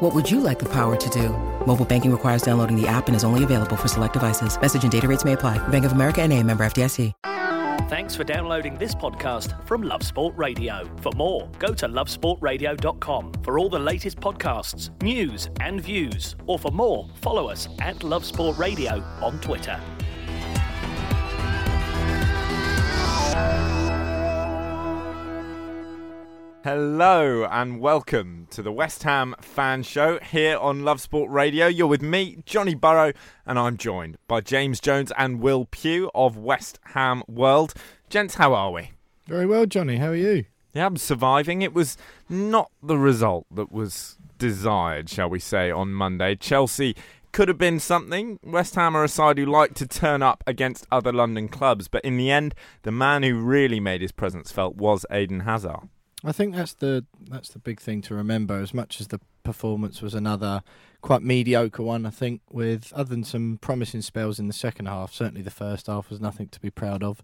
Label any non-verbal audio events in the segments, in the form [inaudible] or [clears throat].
What would you like the power to do? Mobile banking requires downloading the app and is only available for select devices. Message and data rates may apply. Bank of America and a member FDIC. Thanks for downloading this podcast from Love Sport Radio. For more, go to lovesportradio.com for all the latest podcasts, news, and views. Or for more, follow us at Love Sport Radio on Twitter. Hello and welcome to the West Ham Fan Show here on Love Sport Radio. You're with me, Johnny Burrow, and I'm joined by James Jones and Will Pugh of West Ham World. Gents, how are we? Very well, Johnny. How are you? Yeah, I'm surviving. It was not the result that was desired, shall we say, on Monday. Chelsea could have been something. West Ham are a side who like to turn up against other London clubs, but in the end, the man who really made his presence felt was Eden Hazard. I think that's the that's the big thing to remember. As much as the performance was another quite mediocre one, I think, with other than some promising spells in the second half, certainly the first half was nothing to be proud of.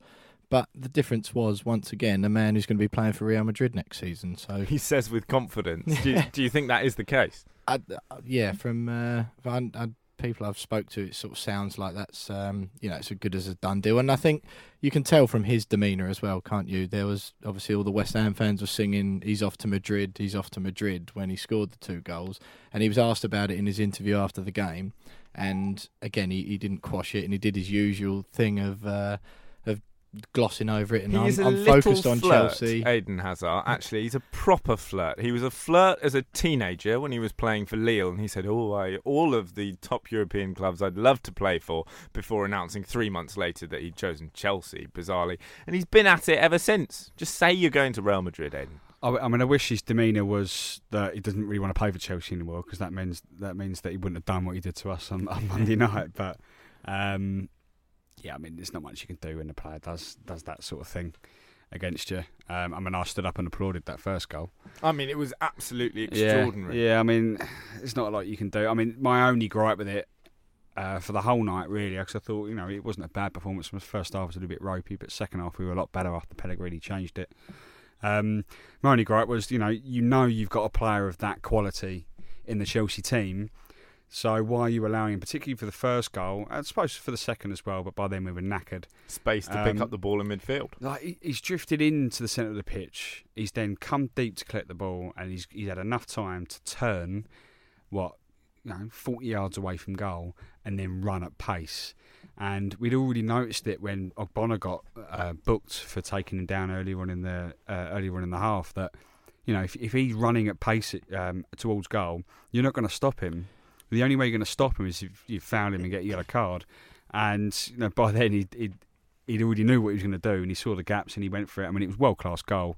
But the difference was once again a man who's going to be playing for Real Madrid next season. So he says with confidence. [laughs] do, you, do, you, think that is the case? I, uh, yeah, from uh, I, I people I've spoke to, it sort of sounds like that's um, you know it's as good as a done deal. And I think you can tell from his demeanour as well, can't you? There was obviously all the West Ham fans were singing, "He's off to Madrid, he's off to Madrid" when he scored the two goals, and he was asked about it in his interview after the game. And again, he, he didn't quash it, and he did his usual thing of uh, glossing over it, and I'm, I'm focused on flirt, Chelsea. Eden Hazard, actually, he's a proper flirt. He was a flirt as a teenager when he was playing for Lille, and he said, "Oh, I, all of the top European clubs I'd love to play for." Before announcing three months later that he'd chosen Chelsea, bizarrely, and he's been at it ever since. Just say you're going to Real Madrid, Eden. I mean, I wish his demeanour was that he doesn't really want to play for Chelsea anymore because that means that means that he wouldn't have done what he did to us on, on Monday [laughs] night. But um, yeah, I mean, there's not much you can do when a player does does that sort of thing against you. Um, I mean, I stood up and applauded that first goal. I mean, it was absolutely extraordinary. Yeah, yeah I mean, it's not a lot you can do. I mean, my only gripe with it uh, for the whole night, really, because I thought, you know, it wasn't a bad performance. The first half was a little bit ropey, but second half we were a lot better after Pellegrini changed it. Um, my only gripe was, you know, you know you've got a player of that quality in the Chelsea team so why are you allowing him, particularly for the first goal, I suppose for the second as well, but by then we were knackered. Space to um, pick up the ball in midfield. Like he's drifted into the centre of the pitch. He's then come deep to collect the ball, and he's he's had enough time to turn, what, you know, forty yards away from goal, and then run at pace. And we'd already noticed it when Ogbonna got uh, booked for taking him down earlier on in the uh, earlier on in the half. That you know, if if he's running at pace um, towards goal, you're not going to stop him the only way you're going to stop him is if you foul him and get a yellow card. And you know, by then he he he'd already knew what he was going to do, and he saw the gaps and he went for it. I mean, it was world class goal.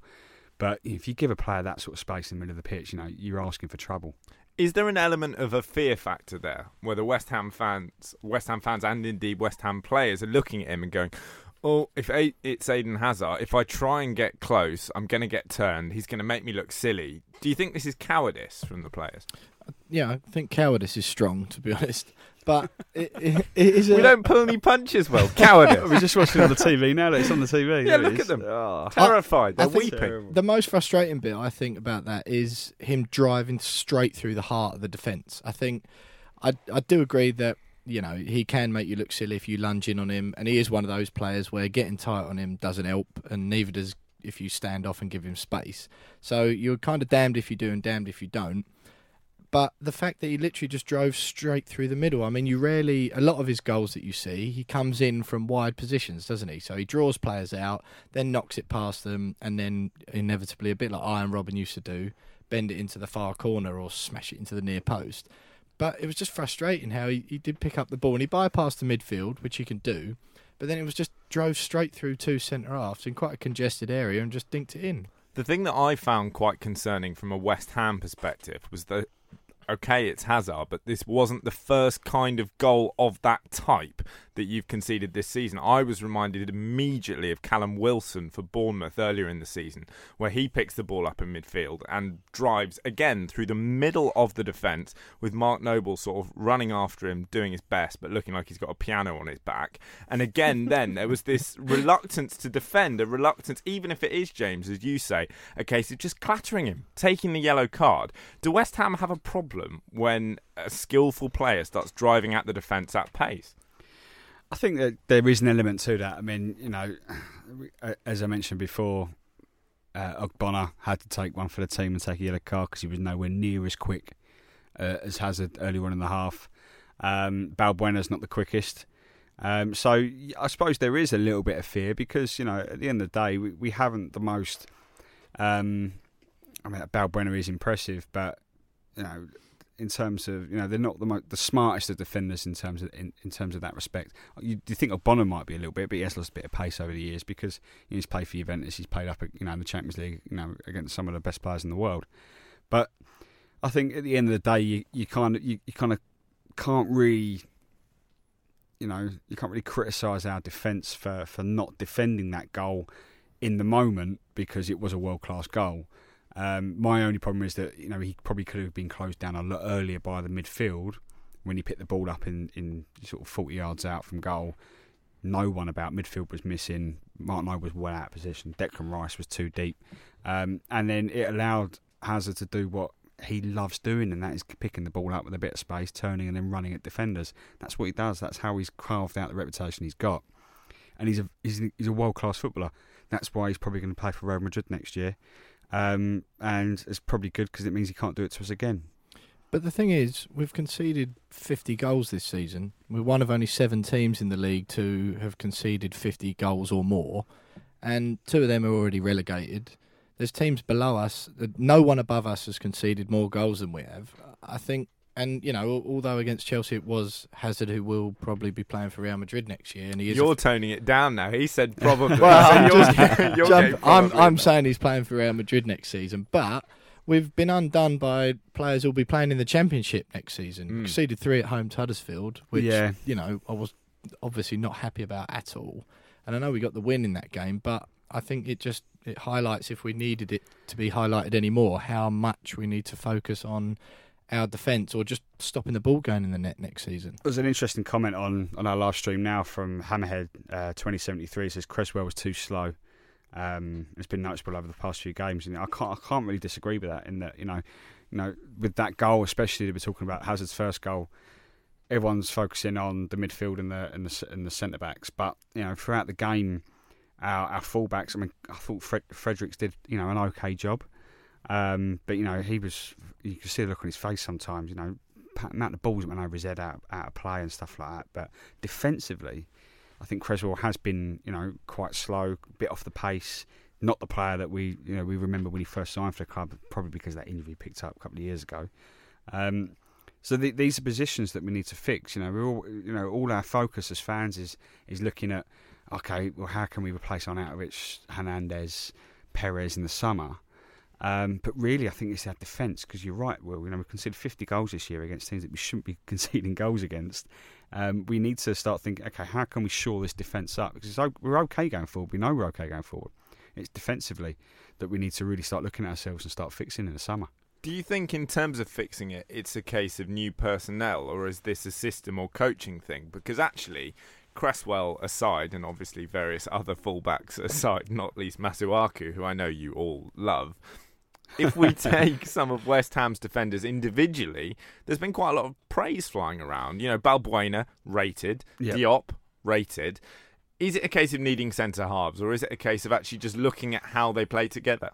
But if you give a player that sort of space in the middle of the pitch, you know, you're asking for trouble. Is there an element of a fear factor there, where the West Ham fans, West Ham fans, and indeed West Ham players are looking at him and going, "Oh, if it's Eden Hazard, if I try and get close, I'm going to get turned. He's going to make me look silly." Do you think this is cowardice from the players? Yeah, I think cowardice is strong, to be [laughs] honest. But it, it, it is. we don't pull any punches, well. Cowardice. [laughs] We're just watching on the TV now. That it's on the TV. Yeah, look at them. Oh. Terrified. They're weeping. The most frustrating bit I think about that is him driving straight through the heart of the defence. I think I I do agree that you know he can make you look silly if you lunge in on him, and he is one of those players where getting tight on him doesn't help, and neither does if you stand off and give him space. So you're kind of damned if you do and damned if you don't But the fact that he literally just drove straight through the middle. I mean, you rarely, a lot of his goals that you see, he comes in from wide positions, doesn't he? So he draws players out, then knocks it past them, and then inevitably, a bit like Arjen Robben used to do, bend it into the far corner or smash it into the near post. But it was just frustrating how he, he did pick up the ball and he bypassed the midfield, which he can do. But then it was just drove straight through two centre halves in quite a congested area and just dinked it in. The thing that I found quite concerning from a West Ham perspective was that okay, it's Hazard, but this wasn't the first kind of goal of that type that you've conceded this season. I was reminded immediately of Callum Wilson for Bournemouth earlier in the season, where he picks the ball up in midfield and drives again through the middle of the defence with Mark Noble sort of running after him, doing his best, but looking like he's got a piano on his back. And again, [laughs] then there was this reluctance to defend, a reluctance, even if it is James, as you say, a case of just clattering him, taking the yellow card. Do West Ham have a problem when a skillful player starts driving at the defence at pace? I think that there is an element to that. I mean, you know, [sighs] as I mentioned before, uh, Ogbonna had to take one for the team and take a yellow card because he was nowhere near as quick uh, as Hazard early on in the half. Um, Balbuena's not the quickest. Um, so I suppose there is a little bit of fear because, you know, at the end of the day, we, we haven't the most. Um, I mean, Balbuena is impressive, but, you know, in terms of you know they're not the mo- the smartest of defenders in terms of in, in terms of that respect. You, you think Ogbonna might be a little bit, but he has lost a bit of pace over the years because he's played for Juventus, he's played up you know in the Champions League, you know against some of the best players in the world. But I think at the end of the day, you, you kind of you, you kind of can't really. You know, you can't really criticise our defence for, for not defending that goal in the moment because it was a world class goal. Um, my only problem is that you know he probably could have been closed down a lot earlier by the midfield when he picked the ball up in, in sort of 40 yards out from goal. No one about midfield was missing. Martin I was well out of position. Declan Rice was too deep, um, and then it allowed Hazard to do what he loves doing, and that is picking the ball up with a bit of space, turning, and then running at defenders. That's what he does. That's how he's carved out the reputation he's got, and he's a he's, he's a world class footballer. That's why he's probably going to play for Real Madrid next year. Um, and it's probably good because it means he can't do it to us again. But the thing is, we've conceded 50 goals this season. We're one of only seven teams in the league to have conceded 50 goals or more, and two of them are already relegated. There's teams below us. No one above us has conceded more goals than we have. I think and you know, although against Chelsea it was Hazard who will probably be playing for Real Madrid next year, and he is. You're f- toning it down now. He said [laughs] probably. well, I'm, [laughs] just, jump, I'm, I'm saying he's playing for Real Madrid next season, but we've been undone by players who'll be playing in the Championship next season. Mm. Conceded three at home to Huddersfield, which yeah. you know I was obviously not happy about at all. And I know we got the win in that game, but I think it just it highlights if we needed it to be highlighted anymore how much we need to focus on our defence or just stopping the ball going in the net next season. There's an interesting comment on, on our live stream now from Hammerhead uh, 2073. It says Cresswell was too slow. Um, it's been noticeable over the past few games, and I can't I can't really disagree with that. In that you know, you know, with that goal, especially we're talking about Hazard's first goal, everyone's focusing on the midfield and the and the, and the centre backs, but you know, throughout the game, our, our fullbacks. I mean, I thought Fred, Fredericks did you know an okay job. Um, but you know, he was. You could see the look on his face sometimes. You know, amount of balls that went over his head out, out of play and stuff like that. But defensively, I think Cresswell has been, you know, quite slow, a bit off the pace. Not the player that we, you know, we remember when he first signed for the club, probably because that injury picked up a couple of years ago. Um, so the, these are positions that we need to fix. You know, we're all, you know, all our focus as fans is is looking at, okay, well, how can we replace Arnautovic, Hernandez, Perez in the summer? Um, but really, I think it's our defence because you're right. Well, you know, we conceded 50 goals this year against teams that we shouldn't be [laughs] conceding goals against. Um, we need to start thinking, okay, how can we shore this defence up? Because we're okay going forward. We know we're okay going forward. It's defensively that we need to really start looking at ourselves and start fixing in the summer. Do you think, in terms of fixing it, it's a case of new personnel, or is this a system or coaching thing? Because actually, Cresswell aside, and obviously various other fullbacks [laughs] aside, not least Masuaku, who I know you all love, if we [laughs] take some of West Ham's defenders individually, there's been quite a lot of praise flying around. You know, Balbuena rated, yep. Diop rated. Is it a case of needing centre halves, or is it a case of actually just looking at how they play together?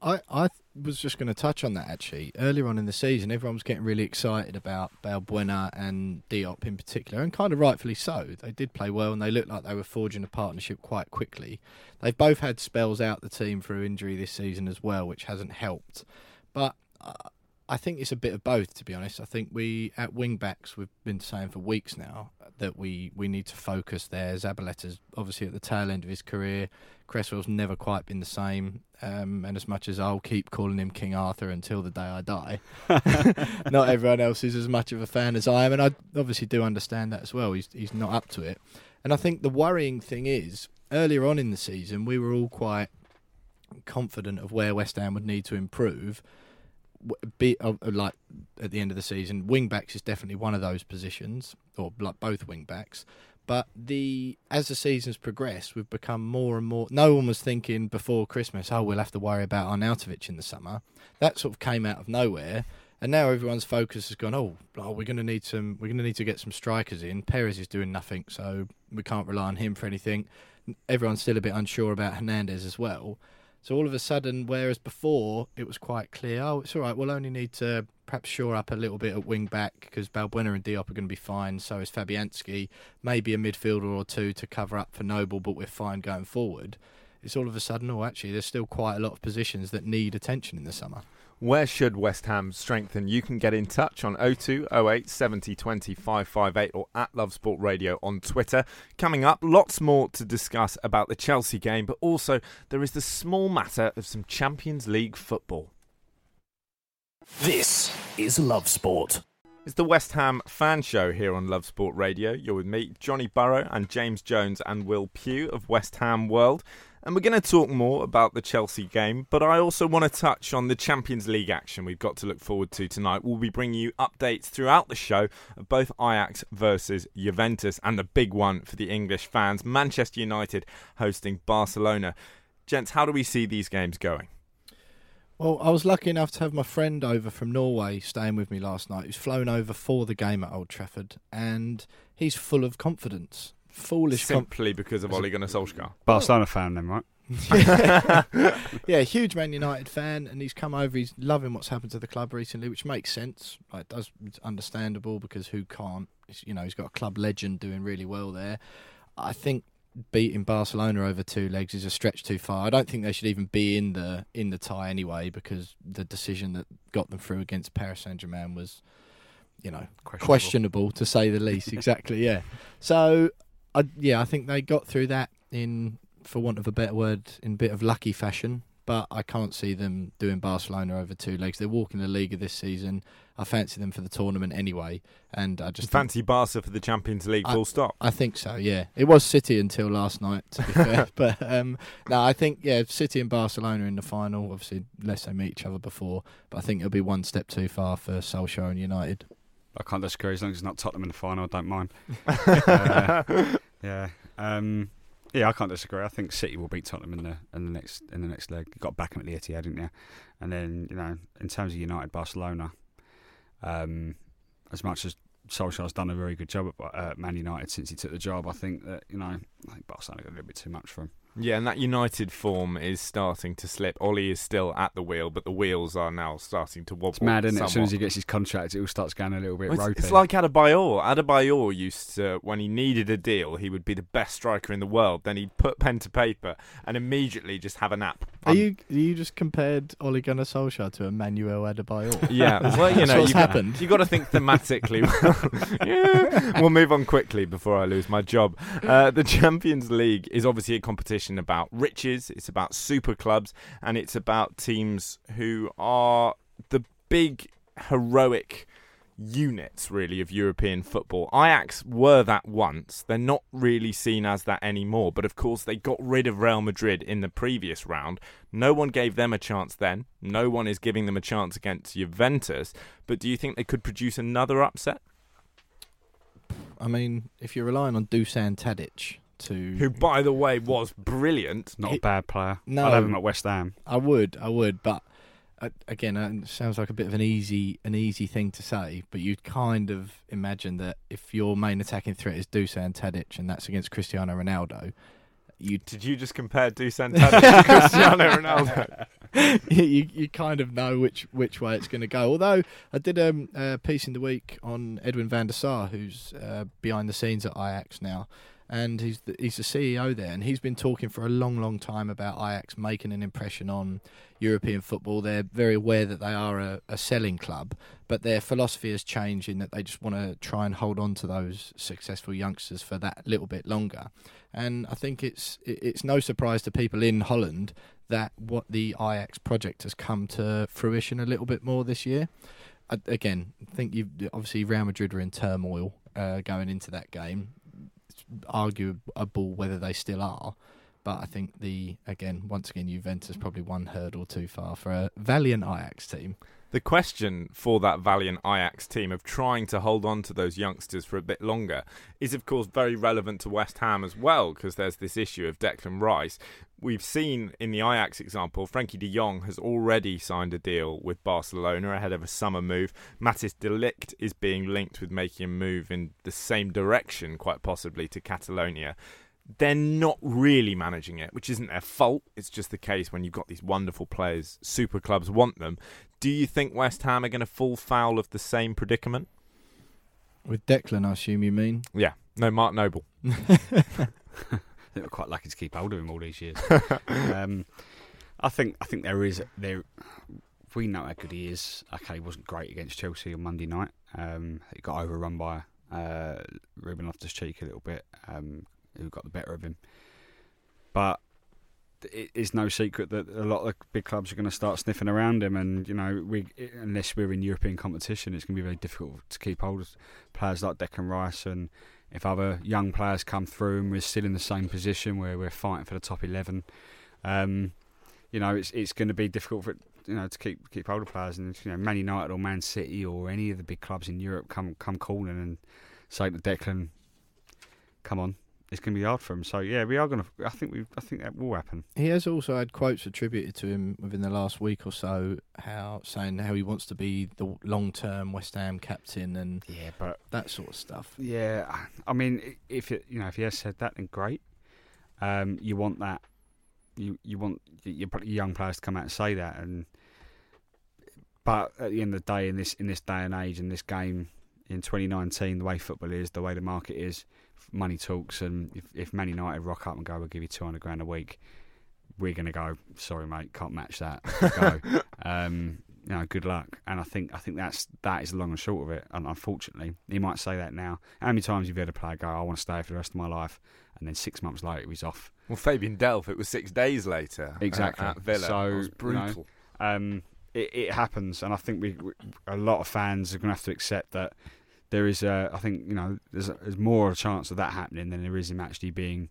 I I was just going to touch on that actually. Earlier on in the season, everyone was getting really excited about Balbuena and Diop in particular, and kind of rightfully so. They did play well, and they looked like they were forging a partnership quite quickly. They've both had spells out the team through injury this season as well, which hasn't helped. But uh, I think it's a bit of both, to be honest. I think we at wing backs we've been saying for weeks now that we, we need to focus there. Zabaleta's obviously at the tail end of his career. Cresswell's never quite been the same. Um, and as much as I'll keep calling him King Arthur until the day I die, [laughs] not everyone else is as much of a fan as I am. And I obviously do understand that as well. He's he's not up to it. And I think the worrying thing is earlier on in the season we were all quite confident of where West Ham would need to improve be uh, like at the end of the season, wing backs is definitely one of those positions, or like both wing backs. But the as the seasons progress, we've become more and more. No one was thinking before Christmas, oh, we'll have to worry about Arnautovic in the summer. That sort of came out of nowhere, and now everyone's focus has gone. Oh, oh we're going to need some. We're going to need to get some strikers in. Perez is doing nothing, so we can't rely on him for anything. Everyone's still a bit unsure about Hernandez as well. So all of a sudden, whereas before it was quite clear, oh, it's all right, we'll only need to perhaps shore up a little bit at wing back because Balbuena and Diop are going to be fine. So is Fabianski, maybe a midfielder or two to cover up for Noble, but we're fine going forward. It's all of a sudden, oh, actually, there's still quite a lot of positions that need attention in the summer. Where should West Ham strengthen? You can get in touch on 02 08 70 20 558 or at Love Sport Radio on Twitter. Coming up, lots more to discuss about the Chelsea game, but also there is the small matter of some Champions League football. This is Love Sport. It's the West Ham fan show here on Love Sport Radio. You're with me, Johnny Burrow, and James Jones and Will Pugh of West Ham World. And we're going to talk more about the Chelsea game, but I also want to touch on the Champions League action we've got to look forward to tonight. We'll be bringing you updates throughout the show of both Ajax versus Juventus and the big one for the English fans Manchester United hosting Barcelona. Gents, how do we see these games going? Well, I was lucky enough to have my friend over from Norway staying with me last night. He's flown over for the game at Old Trafford, and he's full of confidence foolish. Simply com- because of Ole Gunnar Solskjaer. Barcelona fan, then, right? [laughs] yeah, huge Man United fan, and he's come over. He's loving what's happened to the club recently, which makes sense. Like, it does it's understandable because who can't? It's, you know, he's got a club legend doing really well there. I think beating Barcelona over two legs is a stretch too far. I don't think they should even be in the in the tie anyway because the decision that got them through against Paris Saint Germain was, you know, questionable. questionable to say the least. exactly, yeah. So I, yeah, I think they got through that in, for want of a better word, in a bit of lucky fashion. But I can't see them doing Barcelona over two legs. They're walking the league of this season. I fancy them for the tournament anyway, and I just fancy think, Barca for the Champions League. Full stop. I think so. Yeah, it was City until last night. To be [laughs] fair, [laughs] but um, no, I think yeah, City and Barcelona in the final. Obviously, unless they meet each other before, but I think it'll be one step too far for Solskjaer and United. I can't disagree as long as it's not Tottenham in the final. I don't mind. [laughs] uh, yeah, um, yeah, I can't disagree. I think City will beat Tottenham in the in the next in the next leg. You got back at the Etihad, didn't you? And then you know, in terms of United, Barcelona, um, as much as Solskjaer's done a very good job at uh, Man United since he took the job, I think that you know, I think Barcelona got a little bit too much for him. Yeah, and that United form is starting to slip. Ole is still at the wheel, but the wheels are now starting to wobble. It's mad, isn't it? As soon as he gets his contract, it all starts going a little bit well, ropey. It's like Adebayor. Adebayor used to, when he needed a deal, he would be the best striker in the world. Then he'd put pen to paper and immediately just have a nap. Are you you just compared Ole Gunnar Solskjaer to Emmanuel Adebayor? [laughs] Yeah, well, you know, what's you happened. Got, you got to think thematically. [laughs] [laughs] yeah. We'll move on quickly before I lose my job. Uh, the Champions League is obviously a competition about riches, it's about super clubs, and it's about teams who are the big heroic units really of European football. Ajax were that once. They're not really seen as that anymore, but of course they got rid of Real Madrid in the previous round. No one gave them a chance then. No one is giving them a chance against Juventus, but do you think they could produce another upset? I mean, if you're relying on Dusan Tadic, to who, by the way, was brilliant. Not he, a bad player. No, I'd have him at West Ham. I would, I would, but uh, again, uh, it sounds like a bit of an easy, an easy thing to say. But you'd kind of imagine that if your main attacking threat is Dusan Tadic, and that's against Cristiano Ronaldo, you did you just compare Dusan Tadic to [laughs] Cristiano Ronaldo? [laughs] you you kind of know which which way it's going to go. Although I did um, a piece in the week on Edwin van der Sar, who's uh, behind the scenes at Ajax now, and he's the, he's the CEO there, and he's been talking for a long, long time about Ajax making an impression on European football. They're very aware that they are a, a selling club, but their philosophy has changed in that they just want to try and hold on to those successful youngsters for that little bit longer. And I think it's it's no surprise to people in Holland that what the Ajax project has come to fruition a little bit more this year. I, again, I think you obviously Real Madrid are in turmoil uh, going into that game arguable whether they still are. But I think the again, once again, Juventus probably one hurdle too far for a valiant Ajax team. The question for that valiant Ajax team of trying to hold on to those youngsters for a bit longer is, of course, very relevant to West Ham as well, because there's this issue of Declan Rice. We've seen in the Ajax example, Frenkie de Jong has already signed a deal with Barcelona ahead of a summer move. Matthijs de Ligt is being linked with making a move in the same direction, quite possibly, to Catalonia they're not really managing it, which isn't their fault. It's just the case when you've got these wonderful players, super clubs want them. Do you think West Ham are going to fall foul of the same predicament? With Declan, I assume you mean? Yeah, no, Mark Noble. [laughs] [laughs] they were quite lucky to keep hold of him all these years. [laughs] um, I think I think there is there. We know how good he is. Okay, he wasn't great against Chelsea on Monday night. Um, he got overrun by uh, Ruben Loftus-Cheek a little bit. Um, who got the better of him. But it is no secret that a lot of big clubs are going to start sniffing around him, and you know, we unless we're in European competition, it's going to be very difficult to keep hold of players like Declan Rice. And if other young players come through and we're still in the same position where we're fighting for the top eleven, um, you know, it's it's going to be difficult for you know to keep keep hold of players. And you know, Man United or Man City or any of the big clubs in Europe come come calling and say to Declan, "Come on, it's going to be hard for him. So yeah, we are going to. I think we. I think that will happen. He has also had quotes attributed to him within the last week or so, how saying how he wants to be the long-term West Ham captain and yeah, but that sort of stuff. Yeah, I mean, if it, you know, if he has said that, then great. Um, you want that. You you want your young players to come out and say that, and but at the end of the day, in this in this day and age, in this game, in 2019, the way football is, the way the market is money talks, and if, if Man United rock up and go, we'll give you 200 grand a week, we're going to go, sorry, mate, can't match that. go. [laughs] um, you know, good luck. And I think I think that's that is the long and short of it. And unfortunately, he might say that now. How many times have you had a player go, "I want to stay for the rest of my life," and then six months later he's off? Well, Fabian Delph, it was six days later. Exactly. At, at Villa, so it was brutal. You know, um, it, it, happens, and I think we, we a lot of fans are going to have to accept that there is a, I think you know there's, there's more of a chance of that happening than there is him actually being,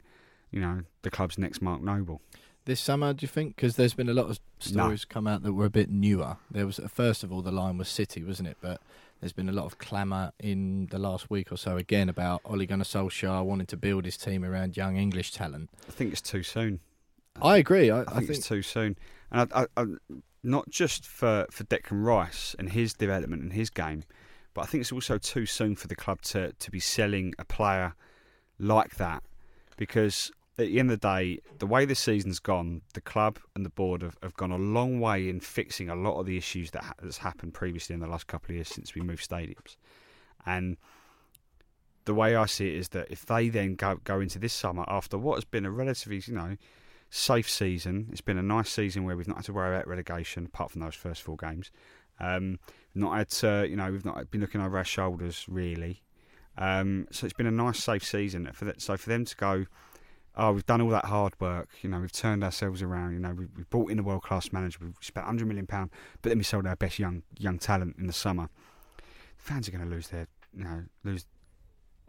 you know, the club's next Mark Noble. This summer, do you think? Because there's been a lot of stories no. come out that were a bit newer. There was first of all the line was City, wasn't it? But there's been a lot of clamour in the last week or so again about Ole Gunnar Solskjaer wanting to build his team around young English talent. I think it's too soon. I agree. I, I, I think, think, it's too soon, and I, not just for for Declan Rice and his development and his game, but I think it's also too soon for the club to, to be selling a player like that because at the end of the day, the way the season's gone, the club and the board have, have gone a long way in fixing a lot of the issues that ha- that's happened previously in the last couple of years since we moved stadiums. And the way I see it is that if they then go go into this summer after what has been a relatively, you know, safe season, it's been a nice season where we've not had to worry about relegation apart from those first four games. Um, not had to, you know, we've not been looking over our shoulders really. Um, so it's been a nice, safe season. For that, so for them to go, oh, we've done all that hard work. You know, we've turned ourselves around. You know, we, we brought in a world class manager. We've spent hundred million pound, but then we sold our best young young talent in the summer. Fans are going to lose their, you know, lose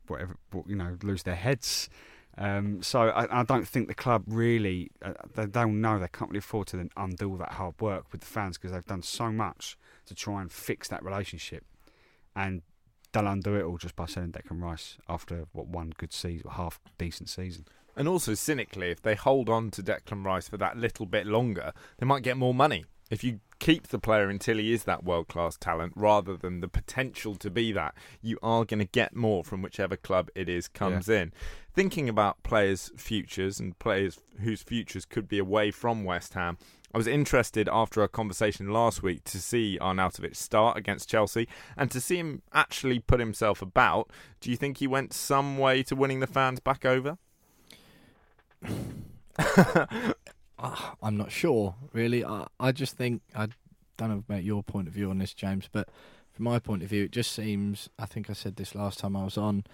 whatever, you know, lose their heads. Um, so I, I, don't think the club really uh, they don't know they can't really afford to then undo all that hard work with the fans because they've done so much to try and fix that relationship, and they'll undo it all just by selling Declan Rice after what one good season, half decent season. And also cynically, if they hold on to Declan Rice for that little bit longer, they might get more money. If you keep the player until he is that world class talent rather than the potential to be that, you are going to get more from whichever club it is comes yeah. in. Thinking about players' futures and players whose futures could be away from West Ham, I was interested after our conversation last week to see Arnautovic start against Chelsea and to see him actually put himself about. Do you think he went some way to winning the fans back over? [laughs] I'm not sure, really. I, I just think I don't know about your point of view on this, James, but from my point of view, it just seems. I think I said this last time I was on,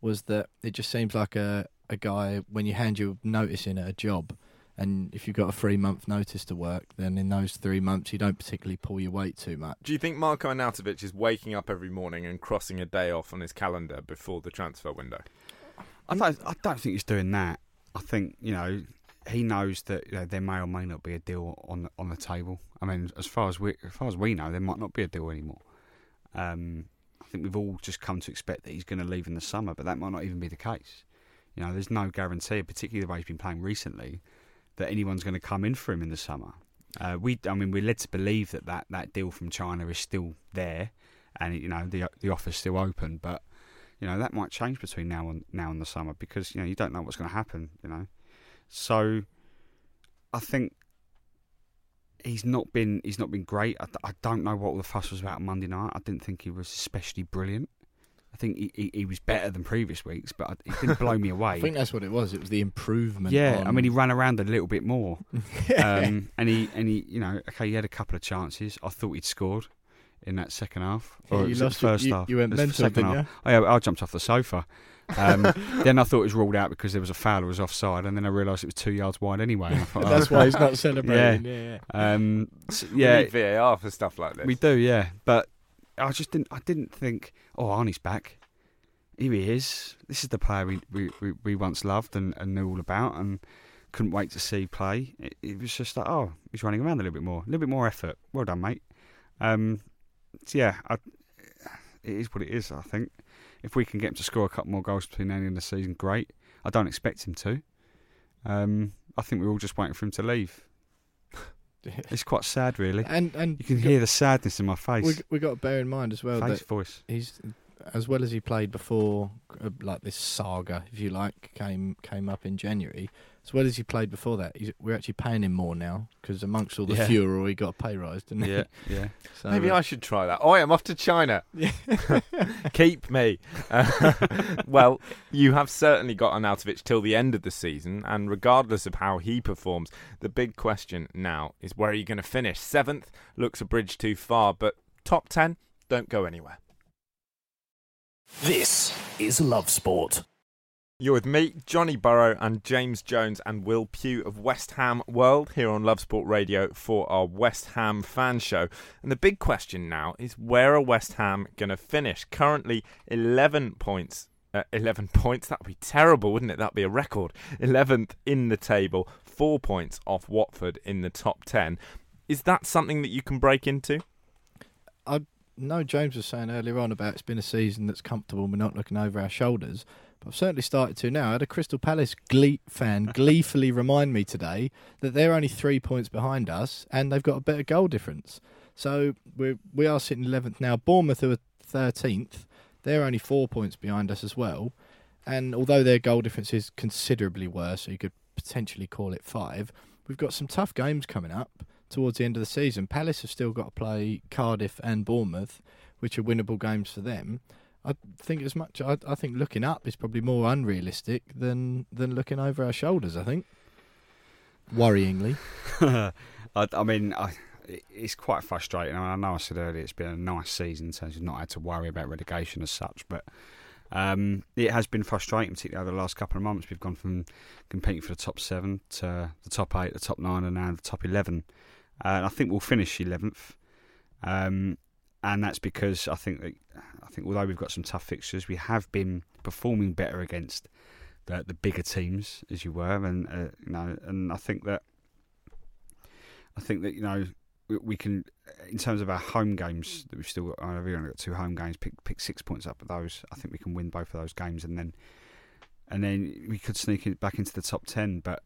was that it just seems like a a guy when you hand your notice in at a job, and if you've got a three month notice to work, then in those three months you don't particularly pull your weight too much. Do you think Marko Arnautovic is waking up every morning and crossing a day off on his calendar before the transfer window? I don't. I don't think he's doing that. I think you know he knows that you know, there may or may not be a deal on the, on the table. I mean, as far as we as far as we know, there might not be a deal anymore. Um, I think we've all just come to expect that he's going to leave in the summer, but that might not even be the case. You know, there's no guarantee, particularly the way he's been playing recently, that anyone's going to come in for him in the summer. Uh, we, I mean, we're led to believe that, that that deal from China is still there, and you know the the offer's still open. But you know that might change between now and now and the summer because you know you don't know what's going to happen. You know, so I think he's not been he's not been great. I, I don't know what the fuss was about Monday night. I didn't think he was especially brilliant. I think he, he, he was better than previous weeks, but it didn't blow me [laughs] away. I think that's what it was. It was the improvement. Yeah, on- I mean, he ran around a little bit more, [laughs] um, and he and he, you know, okay, he had a couple of chances. I thought he'd scored in that second half, Yeah, or you was it lost it- first you- half. you went It the mental, second didn't half. Oh, yeah, I jumped off the sofa. Um, [laughs] then I thought it was ruled out because there was a foul, it was offside, and then I realised it was two yards wide anyway. and I thought, that's oh. why he's not celebrating. Yeah, yeah. Um, s- We yeah, need VAR for stuff like this. we do, yeah. But I just didn't. I didn't think. Oh, Arnie's back. Here he is. This is the player we we, we, we once loved and, and knew all about, and couldn't wait to see play. It, it was just like, oh, he's running around a little bit more, a little bit more effort. Well done, mate. Um, so yeah, I, it is what it is. I think if we can get him to score a couple more goals between now and the end of the season, great. I don't expect him to. Um, I think we're all just waiting for him to leave. [laughs] It's quite sad, really. And and You can hear the sadness in my face. we we got to bear in mind as well face that voice. he's as well as he played before, uh, like this saga, if you like, came came up in January. As well as he played before that, he's, we're actually paying him more now because amongst all the Yeah. furor, he got a pay rise, didn't he? Yeah, [laughs] yeah. So, Maybe uh, I should try that. Oh, I'm off to China. [laughs] Keep me. Uh, [laughs] well, you have certainly got Arnautovic till the end of the season, and regardless of how he performs, the big question now is where are you going to finish? Seventh looks a bridge too far, but top ten don't go anywhere. This is Love Sport. You're with me, Johnny Burrow, and James Jones and Will Pugh of West Ham World here on Love Sport Radio for our West Ham fan show. And the big question now is where are West Ham going to finish? Currently 11 points. Uh, 11 [laughs] points, that would be terrible, wouldn't it? That'd be a record. 11th in the table, four points off Watford in the top 10. Is that something that you can break into? I know James was saying earlier on about it's been a season that's comfortable. We're not looking over our shoulders. I've certainly started to now. I had a Crystal Palace glee- fan [laughs] gleefully remind me today that they're only three points behind us and they've got a better goal difference. So we're, we are sitting 11th now. Bournemouth, who are 13th, they're only four points behind us as well. And although their goal difference is considerably worse, so you could potentially call it five, we've got some tough games coming up towards the end of the season. Palace have still got to play Cardiff and Bournemouth, which are winnable games for them. I think as much. I, I think looking up is probably more unrealistic than than looking over our shoulders. I think. Worryingly, [laughs] I, I mean, I, it's quite frustrating. I, mean, I know I said earlier it's been a nice season in terms of not had to worry about relegation as such, but um, it has been frustrating, particularly over the last couple of months. We've gone from competing for the top seven to the top eight, the top nine, and now the top eleven. Uh, and I think we'll finish eleventh, um, and that's because I think that, I think although we've got some tough fixtures, we have been performing better against the, the bigger teams, as you were, and uh, you know, and I think that I think that you know we, we can, in terms of our home games that we've still got. We've only got two home games. Pick pick six points up of those. I think we can win both of those games, and then and then we could sneak it back into the top ten. But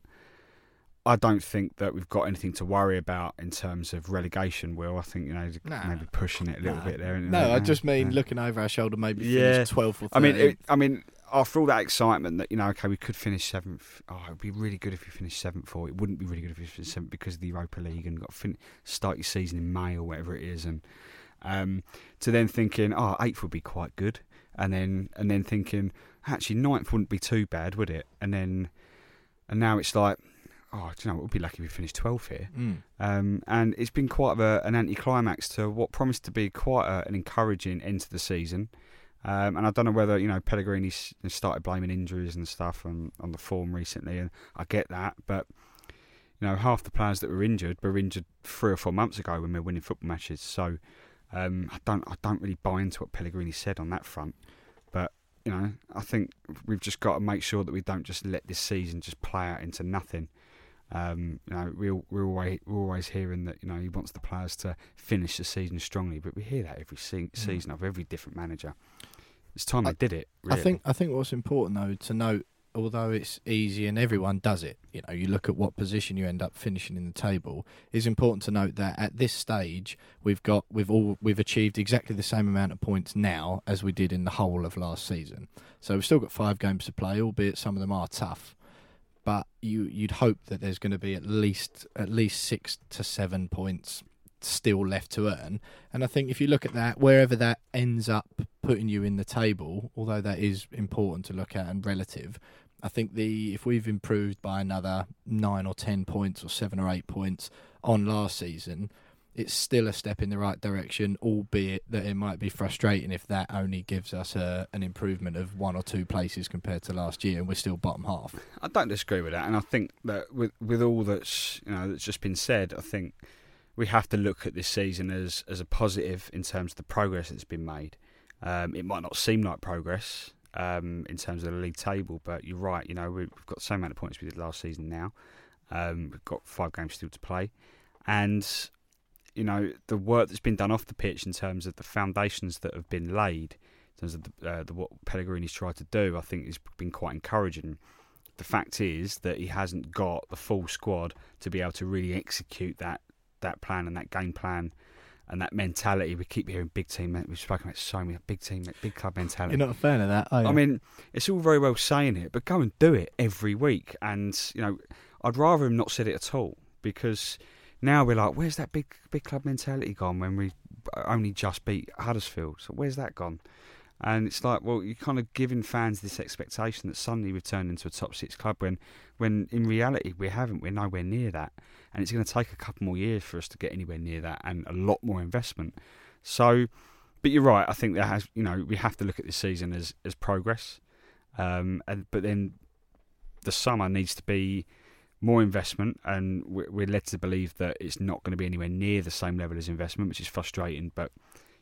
I don't think that we've got anything to worry about in terms of relegation. Will I think you know Nah. maybe pushing it a little No. bit there. no, I just mean Yeah. looking over our shoulder, maybe Yeah. finish twelfth or I mean, it, I mean, after all that excitement that you know, okay, we could finish seventh. Oh, it'd be really good if we finished seventh, or it wouldn't be really good if we finished seventh because of the Europa League and got fin- start your season in May or whatever it is, and um, to then thinking, oh, eighth would be quite good, and then and then thinking, actually, ninth wouldn't be too bad, would it? And then and now it's like, oh, do you know, would be lucky if we finished twelfth here. Mm. Um, and it's been quite of a, an anticlimax to what promised to be quite a, an encouraging end to the season. Um, and I don't know whether you know Pellegrini started blaming injuries and stuff on, on the form recently, and I get that, but you know half the players that were injured were injured three or four months ago when we were winning football matches. So um, I don't I don't really buy into what Pellegrini said on that front. But you know I think we've just got to make sure that we don't just let this season just play out into nothing. Um, you know, we're, we're always we're always hearing that you know he wants the players to finish the season strongly, but we hear that every se- Mm. season of every different manager. It's time I- they did it. I think I think what's important though to note, although it's easy and everyone does it, you know, you look at what position you end up finishing in the table. It's important to note that at this stage we've got we've all we've achieved exactly the same amount of points now as we did in the whole of last season. So we've still got five games to play, albeit some of them are tough. But you you'd hope that there's going to be at least at least six to seven points still left to earn. And I think if you look at that, wherever that ends up putting you in the table, although that is important to look at and relative, I think the if we've improved by another nine or ten points or seven or eight points on last season, it's still a step in the right direction, albeit that it might be frustrating if that only gives us a, an improvement of one or two places compared to last year and we're still bottom half. I don't disagree with that, and I think that with with all that's you know that's just been said, I think we have to look at this season as as a positive in terms of the progress that's been made. Um, it might not seem like progress um, in terms of the league table, but you're right. You know we've got amount of points we did last season now. Um, we've got five games still to play, and you know the work that's been done off the pitch in terms of the foundations that have been laid, in terms of the, uh, the what Pellegrini's tried to do, I think has been quite encouraging. The fact is that he hasn't got the full squad to be able to really execute that that plan and that game plan and that mentality. We keep hearing big team. We've spoken about so many big team, big club mentality. You're not a fan of that, are you? I mean, it's all very well saying it, but go and do it every week. And you know, I'd rather him not said it at all because now we're like, where's that big big club mentality gone when we only just beat Huddersfield? So where's that gone? And it's like, well, you're kind of giving fans this expectation that suddenly we've turned into a top six club when, when in reality we haven't. We're nowhere near that, and it's going to take a couple more years for us to get anywhere near that, and a lot more investment. So, but you're right. I think there has, you know, we have to look at this season as as progress, um, and but then the summer needs to be more investment, and we're, led to believe that it's not going to be anywhere near the same level as investment, which is frustrating. But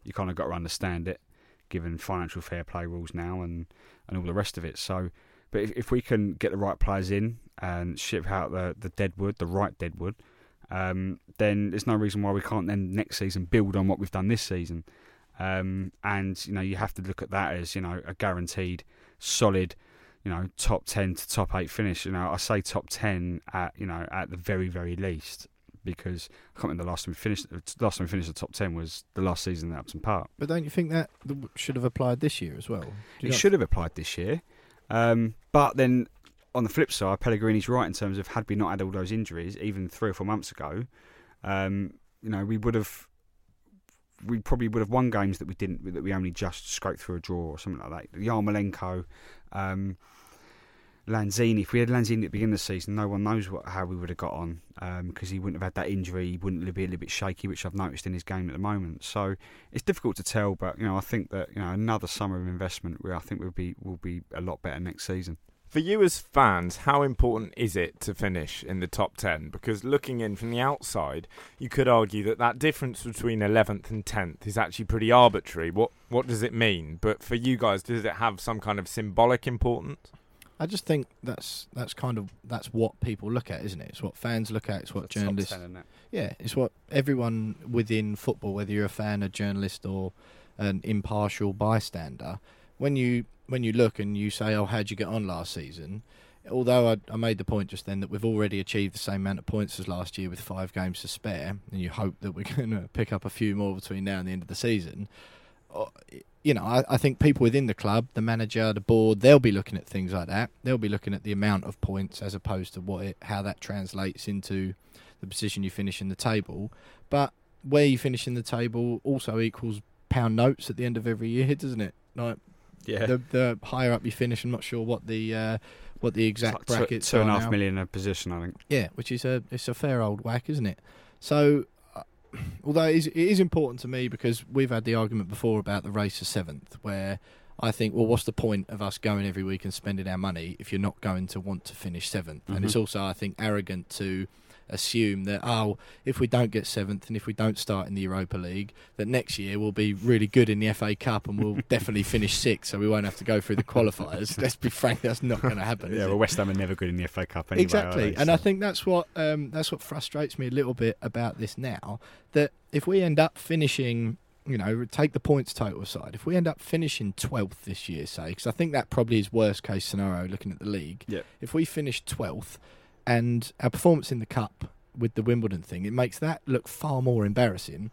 you kind of got to understand it, given financial fair play rules now and and all the rest of it. So, but if, if we can get the right players in and ship out the the deadwood, the right deadwood, um, then there's no reason why we can't then next season build on what we've done this season. Um, and you know you have to look at that as you know a guaranteed solid you know top 10 to top 8 finish. You know I say top 10 at you know at the very very least because I can't remember the last time we finished the last time we finished the top 10 was the last season at Upton Park. But don't you think that should have applied this year as well? It should have applied this year. Um, but then on the flip side Pellegrini's right in terms of had we not had all those injuries even three or four months ago um, you know we would have we probably would have won games that we didn't that we only just scraped through a draw or something like that. Yarmolenko, um, Lanzini. If we had Lanzini at the beginning of the season, no one knows what how we would have got on because he wouldn't have had that injury. He wouldn't be a little bit shaky, which I've noticed in his game at the moment. So it's difficult to tell, but you know I think that you know another summer of investment, where I think we'll be will be a lot better next season. For you as fans, how important is it to finish in the top 10? Because looking in from the outside, you could argue that that difference between 11th and 10th is actually pretty arbitrary. What what does it mean? But for you guys, does it have some kind of symbolic importance? I just think that's that's kind of that's what people look at, isn't it? It's what fans look at. It's what Top journalists. 10, isn't it? Yeah, it's what everyone within football, whether you're a fan, a journalist, or an impartial bystander, when you when you look and you say, "Oh, how'd you get on last season?" Although I, I made the point just then that we've already achieved the same amount of points as last year with five games to spare, and you hope that we're [laughs] going to pick up a few more between now and the end of the season. uh, you know, I, I think people within the club, the manager, the board, they'll be looking at things like that. They'll be looking at the amount of points as opposed to what it, how that translates into the position you finish in the table. But where you finish in the table also equals pound notes at the end of every year, [laughs] doesn't it? Like Yeah. the the higher up you finish, I'm not sure what the uh, what the exact like two- brackets two and a half now. million a position, I think. Yeah, which is a it's a fair old whack, isn't it? So, uh, [clears throat] although it is, it is important to me because we've had the argument before about the race for seventh, where I think, well, what's the point of us going every week and spending our money if you're not going to want to finish 7th And it's also, I think, arrogant to assume that oh, if we don't get seventh and if we don't start in the Europa League, that next year we'll be really good in the FA Cup and we'll [laughs] definitely finish sixth, so we won't have to go through the qualifiers. [laughs] Let's be frank, that's not going to happen. Yeah, well, West Ham are never good in the FA Cup anyway. exactly, they? and I think that's what um, that's what frustrates me a little bit about this now. That if we end up finishing, you know, take the points total aside, if we end up finishing twelfth this year, say, because I think that probably is worst case scenario looking at the league. Yep. If we finish twelfth, and our performance in the cup with the Wimbledon thing, it makes that look far more embarrassing.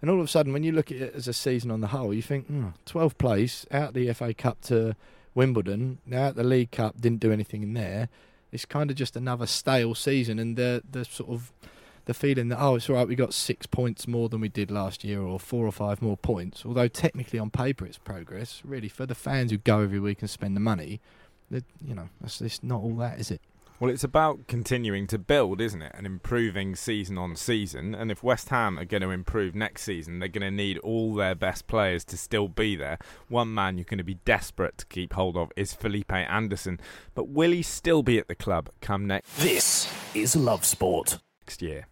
And all of a sudden, when you look at it as a season on the whole, you think, hmm, 12th place out the FA Cup to Wimbledon, now at the League Cup, didn't do anything in there. It's kind of just another stale season, and the the sort of the feeling that oh, it's all right, we got six points more than we did last year, or four or five more points. Although technically on paper it's progress, really for the fans who go every week and spend the money, you know, it's not all that, is it? Well, it's about continuing to build, isn't it? And improving season on season. And if West Ham are going to improve next season, they're going to need all their best players to still be there. One man you're going to be desperate to keep hold of is Felipe Anderson. But will he still be at the club come next This is Love Sport. Next year?